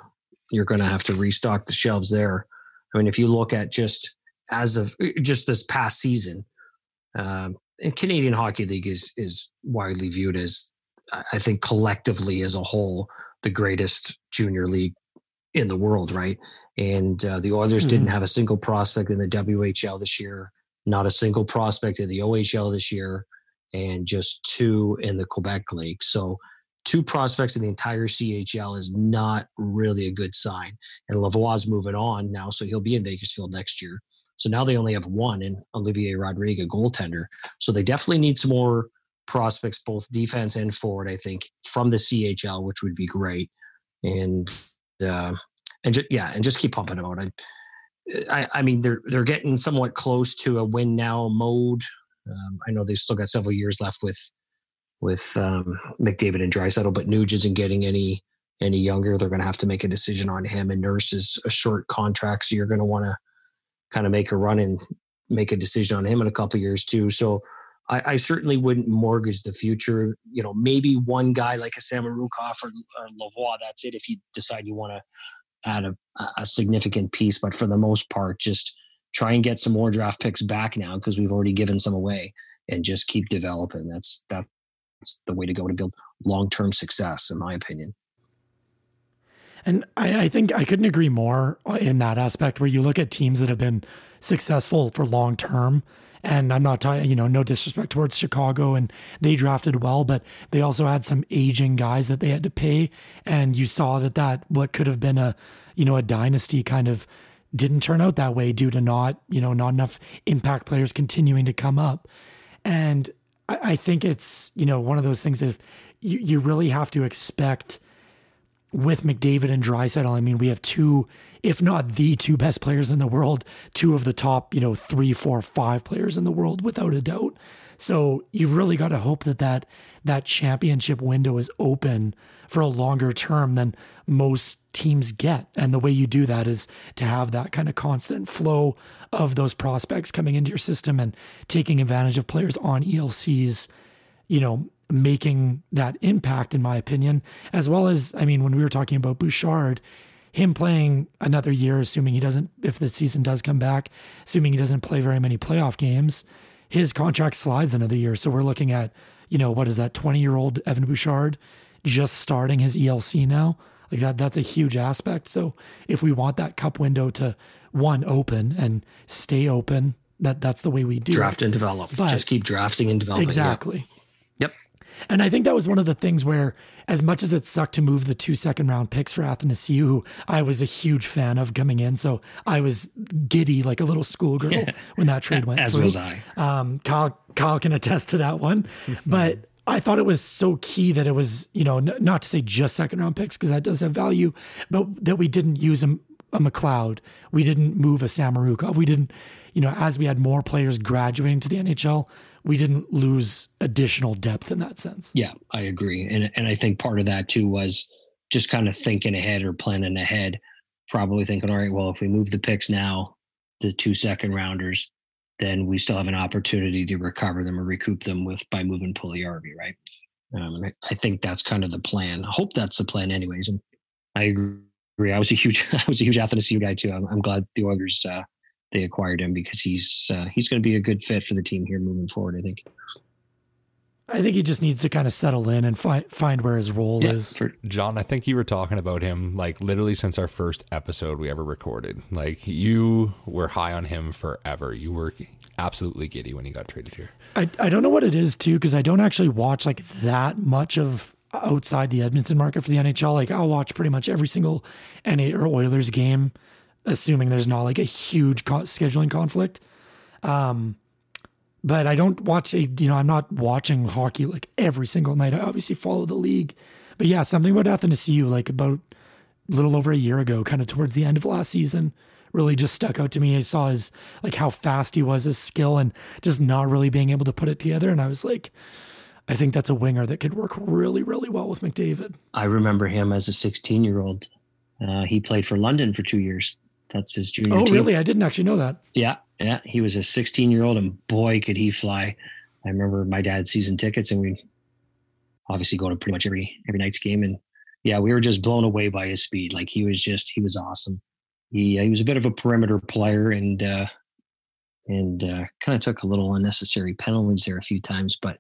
you're going to have to restock the shelves there. I mean, if you look at just as of just this past season, um, and Canadian Hockey League is is widely viewed as, I think, collectively as a whole, the greatest junior league in the world, right? And uh, the Oilers mm-hmm. didn't have a single prospect in the WHL this year, not a single prospect in the OHL this year, and just two in the Quebec League. So, two prospects in the entire CHL is not really a good sign. And Lavoie's moving on now, so he'll be in Bakersfield next year. So now they only have one in Olivier Rodrigue, goaltender. So they definitely need some more prospects, both defense and forward, I think, from the CHL, which would be great. And uh, and just, yeah, and just keep pumping them out. I, I, I, mean, they're they're getting somewhat close to a win now mode. Um, I know they've still got several years left with with um, McDavid and Draisaitl, but Nuge isn't getting any any younger. They're going to have to make a decision on him. And Nurse is a short contract, so you're going to want to kind of make a run and make a decision on him in a couple years too. So I, I, certainly wouldn't mortgage the future. You know, maybe one guy like a Samorukov or, or Lavoie, that's it. If you decide you want to add a, a significant piece, but for the most part, just try and get some more draft picks back now because we've already given some away, and just keep developing. That's that's the way to go to build long term success, in my opinion. And I, I, think I couldn't agree more uh, in that aspect where you look at teams that have been successful for long term and I'm not talking, you know, no disrespect towards Chicago and they drafted well, but they also had some aging guys that they had to pay. And you saw that that what could have been a, you know, a dynasty kind of didn't turn out that way due to not, you know, not enough impact players continuing to come up. And I, I think it's, you know, one of those things that you, you really have to expect with McDavid and Draisaitl. I mean, we have two if not the two best players in the world, two of the top, you know, three, four, five players in the world without a doubt. So you've really got to hope that that, that championship window is open for a longer term than most teams get. And the way you do that is to have that kind of constant flow of those prospects coming into your system and taking advantage of players on ELCs, you know, making that impact, in my opinion, as well as, I mean, when we were talking about Bouchard, him playing another year, assuming he doesn't, if the season does come back, assuming he doesn't play very many playoff games, his contract slides another year. So we're looking at, you know, what is that, 20 year old Evan Bouchard just starting his ELC now? Like that, that's a huge aspect. So if we want that cup window to one open and stay open, that that's the way we do draft it. and develop. But just keep drafting and developing. Exactly. Yep. yep. And I think that was one of the things where, as much as it sucked to move the two second round picks for Athanasiu, who I was a huge fan of coming in, so I was giddy like a little schoolgirl when that trade went As through. was I. Um, Kyle, Kyle can attest to that one. <laughs> but I thought it was so key that it was, you know, n- not to say just second round picks because that does have value, but that we didn't use a, a McLeod. We didn't move a Samorukov. We didn't, you know, as we had more players graduating to the NHL, we didn't lose additional depth in that sense. Yeah, I agree. And and I think part of that too was just kind of thinking ahead or planning ahead, probably thinking, all right, well, if we move the picks now, the two second rounders, then we still have an opportunity to recover them or recoup them with by moving Puljujarvi, right? Um, and I, I, think that's kind of the plan. I hope that's the plan, anyways. And I agree. I was a huge, <laughs> I was a huge Athanasiu guy too. I'm, I'm glad the Oilers uh, they acquired him because he's uh, he's going to be a good fit for the team here moving forward. I think. I think he just needs to kind of settle in and find find where his role yeah, is. For Jon, I think you were talking about him like literally since our first episode we ever recorded. Like you were high on him forever. You were absolutely giddy when he got traded here. I I don't know what it is too because I don't actually watch like that much of outside the Edmonton market for the NHL. Like I'll watch pretty much every single NA or Oilers game, assuming there's not like a huge co- scheduling conflict. Um, but I don't watch a, you know, I'm not watching hockey like every single night. I obviously follow the league. But yeah, something about you like about a little over a year ago, kind of towards the end of last season, really just stuck out to me. I saw his, like how fast he was, his skill, and just not really being able to put it together. And I was like, I think that's a winger that could work really, really well with McDavid. I remember him as a 16 year old. Uh, he played for London for two years. That's his junior. Oh, team. really? I didn't actually know that. Yeah, yeah, he was a 16 year old, and boy, could he fly! I remember my dad season tickets, and we obviously go to pretty much every every night's game, and yeah, we were just blown away by his speed. Like he was just he was awesome. He uh, he was a bit of a perimeter player, and uh, and uh, kind of took a little unnecessary penalties there a few times, but.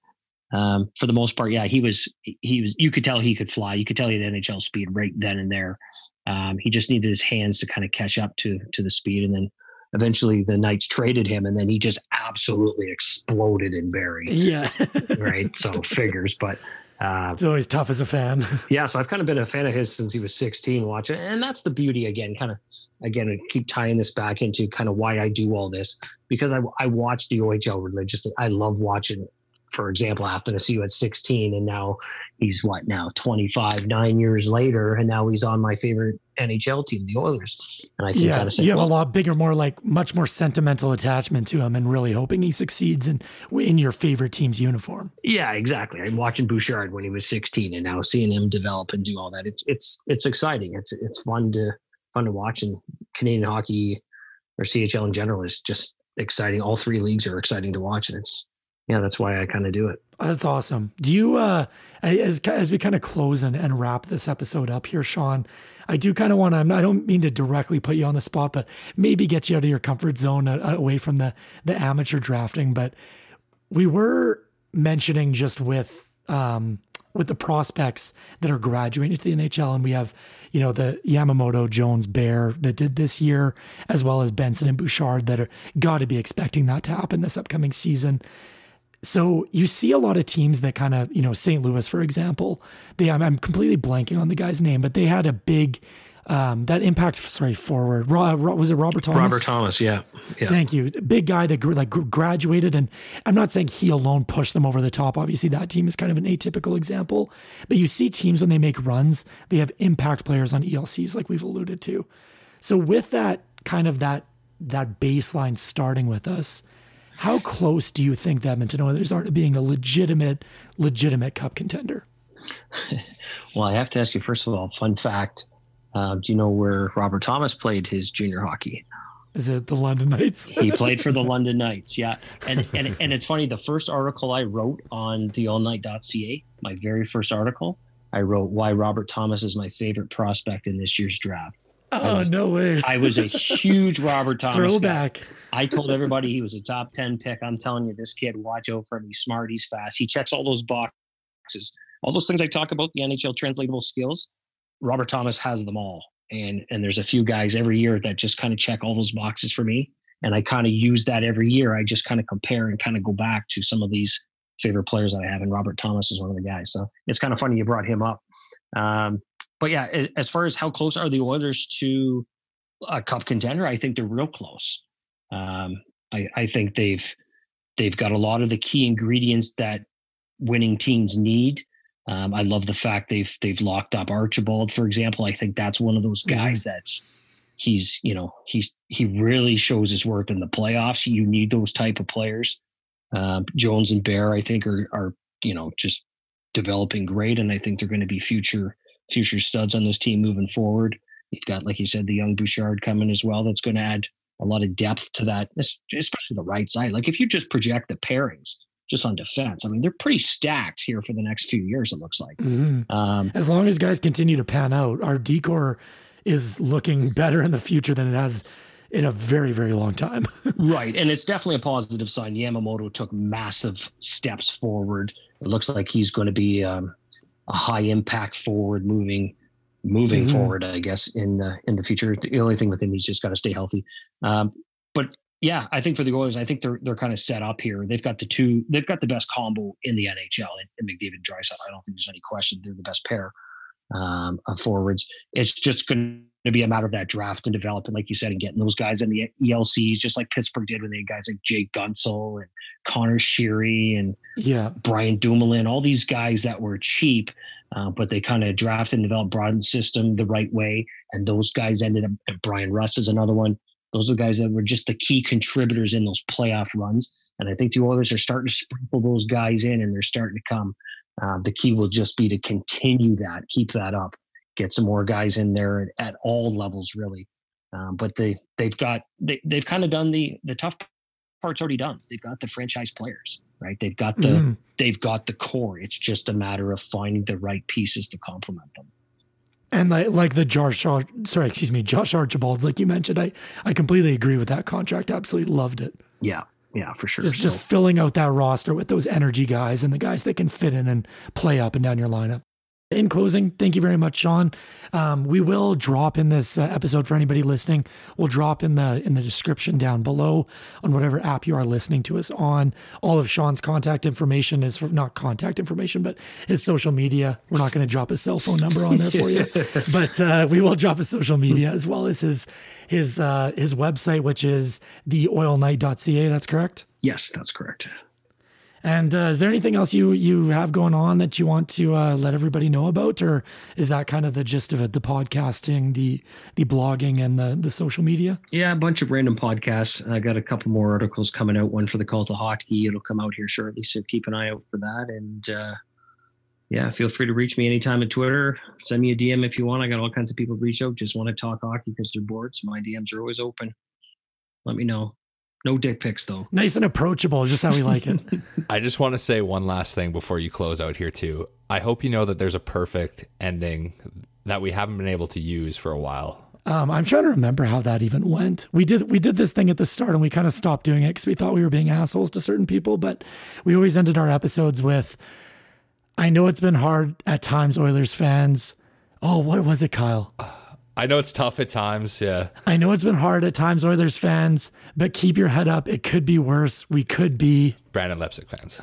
Um, for the most part, yeah, he was he was. You could tell he could fly. You could tell he had NHL speed right then and there. Um, he just needed his hands to kind of catch up to to the speed, and then eventually the Knights traded him, and then he just absolutely exploded in Barrie. Yeah, right. So <laughs> figures, but uh, it's always tough as a fan. <laughs> yeah, so I've kind of been a fan of his since he was 16. Watching, and that's the beauty again. Kind of again, I keep tying this back into kind of why I do all this because I I watch the OHL religiously. I love watching for example, after I see you at 16, and now he's what now 25, nine years later, and now he's on my favorite NHL team, the Oilers. And I can yeah, kind of say, you have well, a lot bigger, more like much more sentimental attachment to him, and really hoping he succeeds in in your favorite team's uniform. Yeah, exactly. I'm watching Bouchard when he was 16, and now seeing him develop and do all that. It's it's it's exciting. It's it's fun to fun to watch, and Canadian hockey or CHL in general is just exciting. All three leagues are exciting to watch, and it's yeah, that's why I kind of do it. That's awesome. Do you, uh, as as we kind of close and, and wrap this episode up here, Sean? I do kind of want to. I don't mean to directly put you on the spot, but maybe get you out of your comfort zone, uh, away from the the amateur drafting. But we were mentioning just with um, with the prospects that are graduating to the NHL, and we have you know the Yamamoto, Jones, Bear that did this year, as well as Benson and Bouchard that are got to be expecting that to happen this upcoming season. So you see a lot of teams that kind of, you know, St. Louis, for example, they, I'm, I'm completely blanking on the guy's name, but they had a big, um, that impact, sorry, forward. Ro, Ro, was it Robert Thomas? Robert Thomas, yeah. yeah. Thank you. Big guy that like graduated. And I'm not saying he alone pushed them over the top. Obviously, that team is kind of an atypical example. But you see teams when they make runs, they have impact players on ELCs, like we've alluded to. So with that kind of that that baseline starting with us, How close do you think the Edmonton Oilers are to being a legitimate, legitimate cup contender? <laughs> well, I have to ask you first of all. Fun fact: uh, Do you know where Robert Thomas played his junior hockey? Is it the London Knights? he played for the <laughs> London Knights, yeah. And and <laughs> and it's funny. The first article I wrote on the theoilknight.ca, my very first article, I wrote why Robert Thomas is my favorite prospect in this year's draft. Oh was, no way! I was a huge Robert Thomas throwback. Guy. I told everybody he was a top ten pick. I'm telling you, this kid, watch out for him. He's smart. He's fast. He checks all those boxes. All those things I talk about, the NHL translatable skills. Robert Thomas has them all and and there's a few guys every year that just kind of check all those boxes for me and i kind of use that every year i just kind of compare and kind of go back to some of these favorite players that i have and robert thomas is one of the guys so it's kind of funny you brought him up um, but yeah as far as how close are the oilers to a cup contender i think they're real close um, I, I think they've they've got a lot of the key ingredients that winning teams need um, I love the fact they've they've locked up Archibald, for example. I think that's one of those mm-hmm. guys that's he's you know he's he really shows his worth in the playoffs. You need those type of players. Uh, Jones and Bear, I think, are are you know just developing great, and I think they're going to be future future studs on this team moving forward. You've got, like you said, the young Bouchard coming as well. That's going to add a lot of depth to that, especially the right side. Like if you just project the pairings, just on defense. I mean, they're pretty stacked here for the next few years. It looks like. Mm-hmm. Um, as long as guys continue to pan out, our D core is looking better in the future than it has in a very very long time. <laughs> right, and it's definitely a positive sign. Yamamoto took massive steps forward. It looks like he's going to be um, a high impact forward moving moving mm-hmm. forward. I guess in the in the future. The only thing with him, he's just got to stay healthy. Um, but yeah, I think for the Oilers, I think they're they're kind of set up here. They've got the two, they've got the best combo in the NHL in, in McDavid Draisaitl. I don't think there's any question they're the best pair um, of forwards. It's just going to be a matter of that draft and developing, like you said, and getting those guys in the ELCs, just like Pittsburgh did when they had guys like Jake Guentzel and Connor Sheary and yeah, Brian Dumoulin, all these guys that were cheap, uh, but they kind of drafted and developed broadened system the right way, and those guys ended up. Bryan Rust is another one those are the guys that were just the key contributors in those playoff runs. And I think the Oilers are starting to sprinkle those guys in and they're starting to come. Uh, the key will just be to continue that, keep that up, get some more guys in there at, all levels, really. Um, but they they've got they they've kind of done the the tough part's already done. They've got the franchise players, right? They've got the mm. they've got the core. It's just a matter of finding the right pieces to complement them. And like, like the Josh, sorry, excuse me, Josh Archibald, like you mentioned, I, I completely agree with that contract. Absolutely loved it. Yeah, yeah, for sure. Just, so. just filling out that roster with those energy guys and the guys that can fit in and play up and down your lineup in closing, thank you very much, Sean. Um, we will drop in this uh, episode for anybody listening. We'll drop in the in the description down below on whatever app you are listening to us on. All of Sean's contact information is for, not contact information, but his social media. We're not going to drop his cell phone number on there for you, <laughs> but uh, we will drop his social media as well as his his uh, his website, which is theoilknight.ca. That's correct. Yes, that's correct. And uh, is there anything else you you have going on that you want to uh, let everybody know about, or is that kind of the gist of it? The podcasting, the the blogging, and the the social media. Yeah, a bunch of random podcasts. I got a couple more articles coming out. One for the Cult of Hockey. It'll come out here shortly, so keep an eye out for that. And uh, yeah, feel free to reach me anytime at Twitter. Send me a DM if you want. I got all kinds of people reach out, just want to talk hockey because they're bored. So my DMs are always open. Let me know. No dick pics though. Nice and approachable, just how we like it. <laughs> I just want to say one last thing before you close out here too. I hope you know that there's a perfect ending that we haven't been able to use for a while. Um, I'm trying to remember how that even went. We did we did this thing at the start and we kind of stopped doing it because we thought we were being assholes to certain people. But we always ended our episodes with, "I know it's been hard at times, Oilers fans." Oh, what was it, Kyle? I know it's tough at times. Yeah. I know it's been hard at times, Oilers fans, but keep your head up. It could be worse. We could be Brendan Leipsic fans.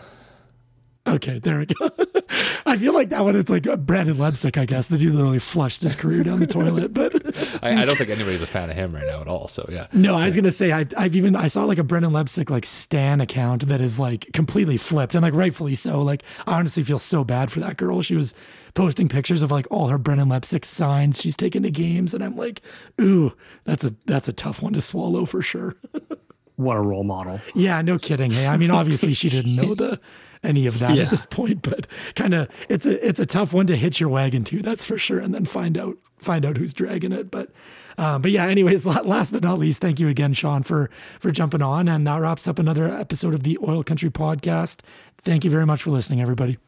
Okay, there we go. <laughs> I feel like that one. It's like Brendan Leipsic, I guess. The dude literally flushed his career down the toilet. But <laughs> I, I, don't think anybody's a fan of him right now at all. So yeah. No, I was gonna say I, have even I saw like a Brendan Leipsic like Stan account that is like completely flipped and like rightfully so. Like I honestly feel so bad for that girl. She was posting pictures of like all her Brendan Leipsic signs she's taken to games, and I'm like, ooh, that's a that's a tough one to swallow for sure. <laughs> what a role model. Yeah, no kidding. Hey, I mean, obviously she didn't know the any of that yeah. at this point, but kind of it's a it's a tough one to hitch your wagon to. That's for sure, and then find out find out who's dragging it. But um, but yeah, anyways, last but not least, thank you again, Sean, for for jumping on, and that wraps up another episode of the Oil Country Podcast. Thank you very much for listening, everybody.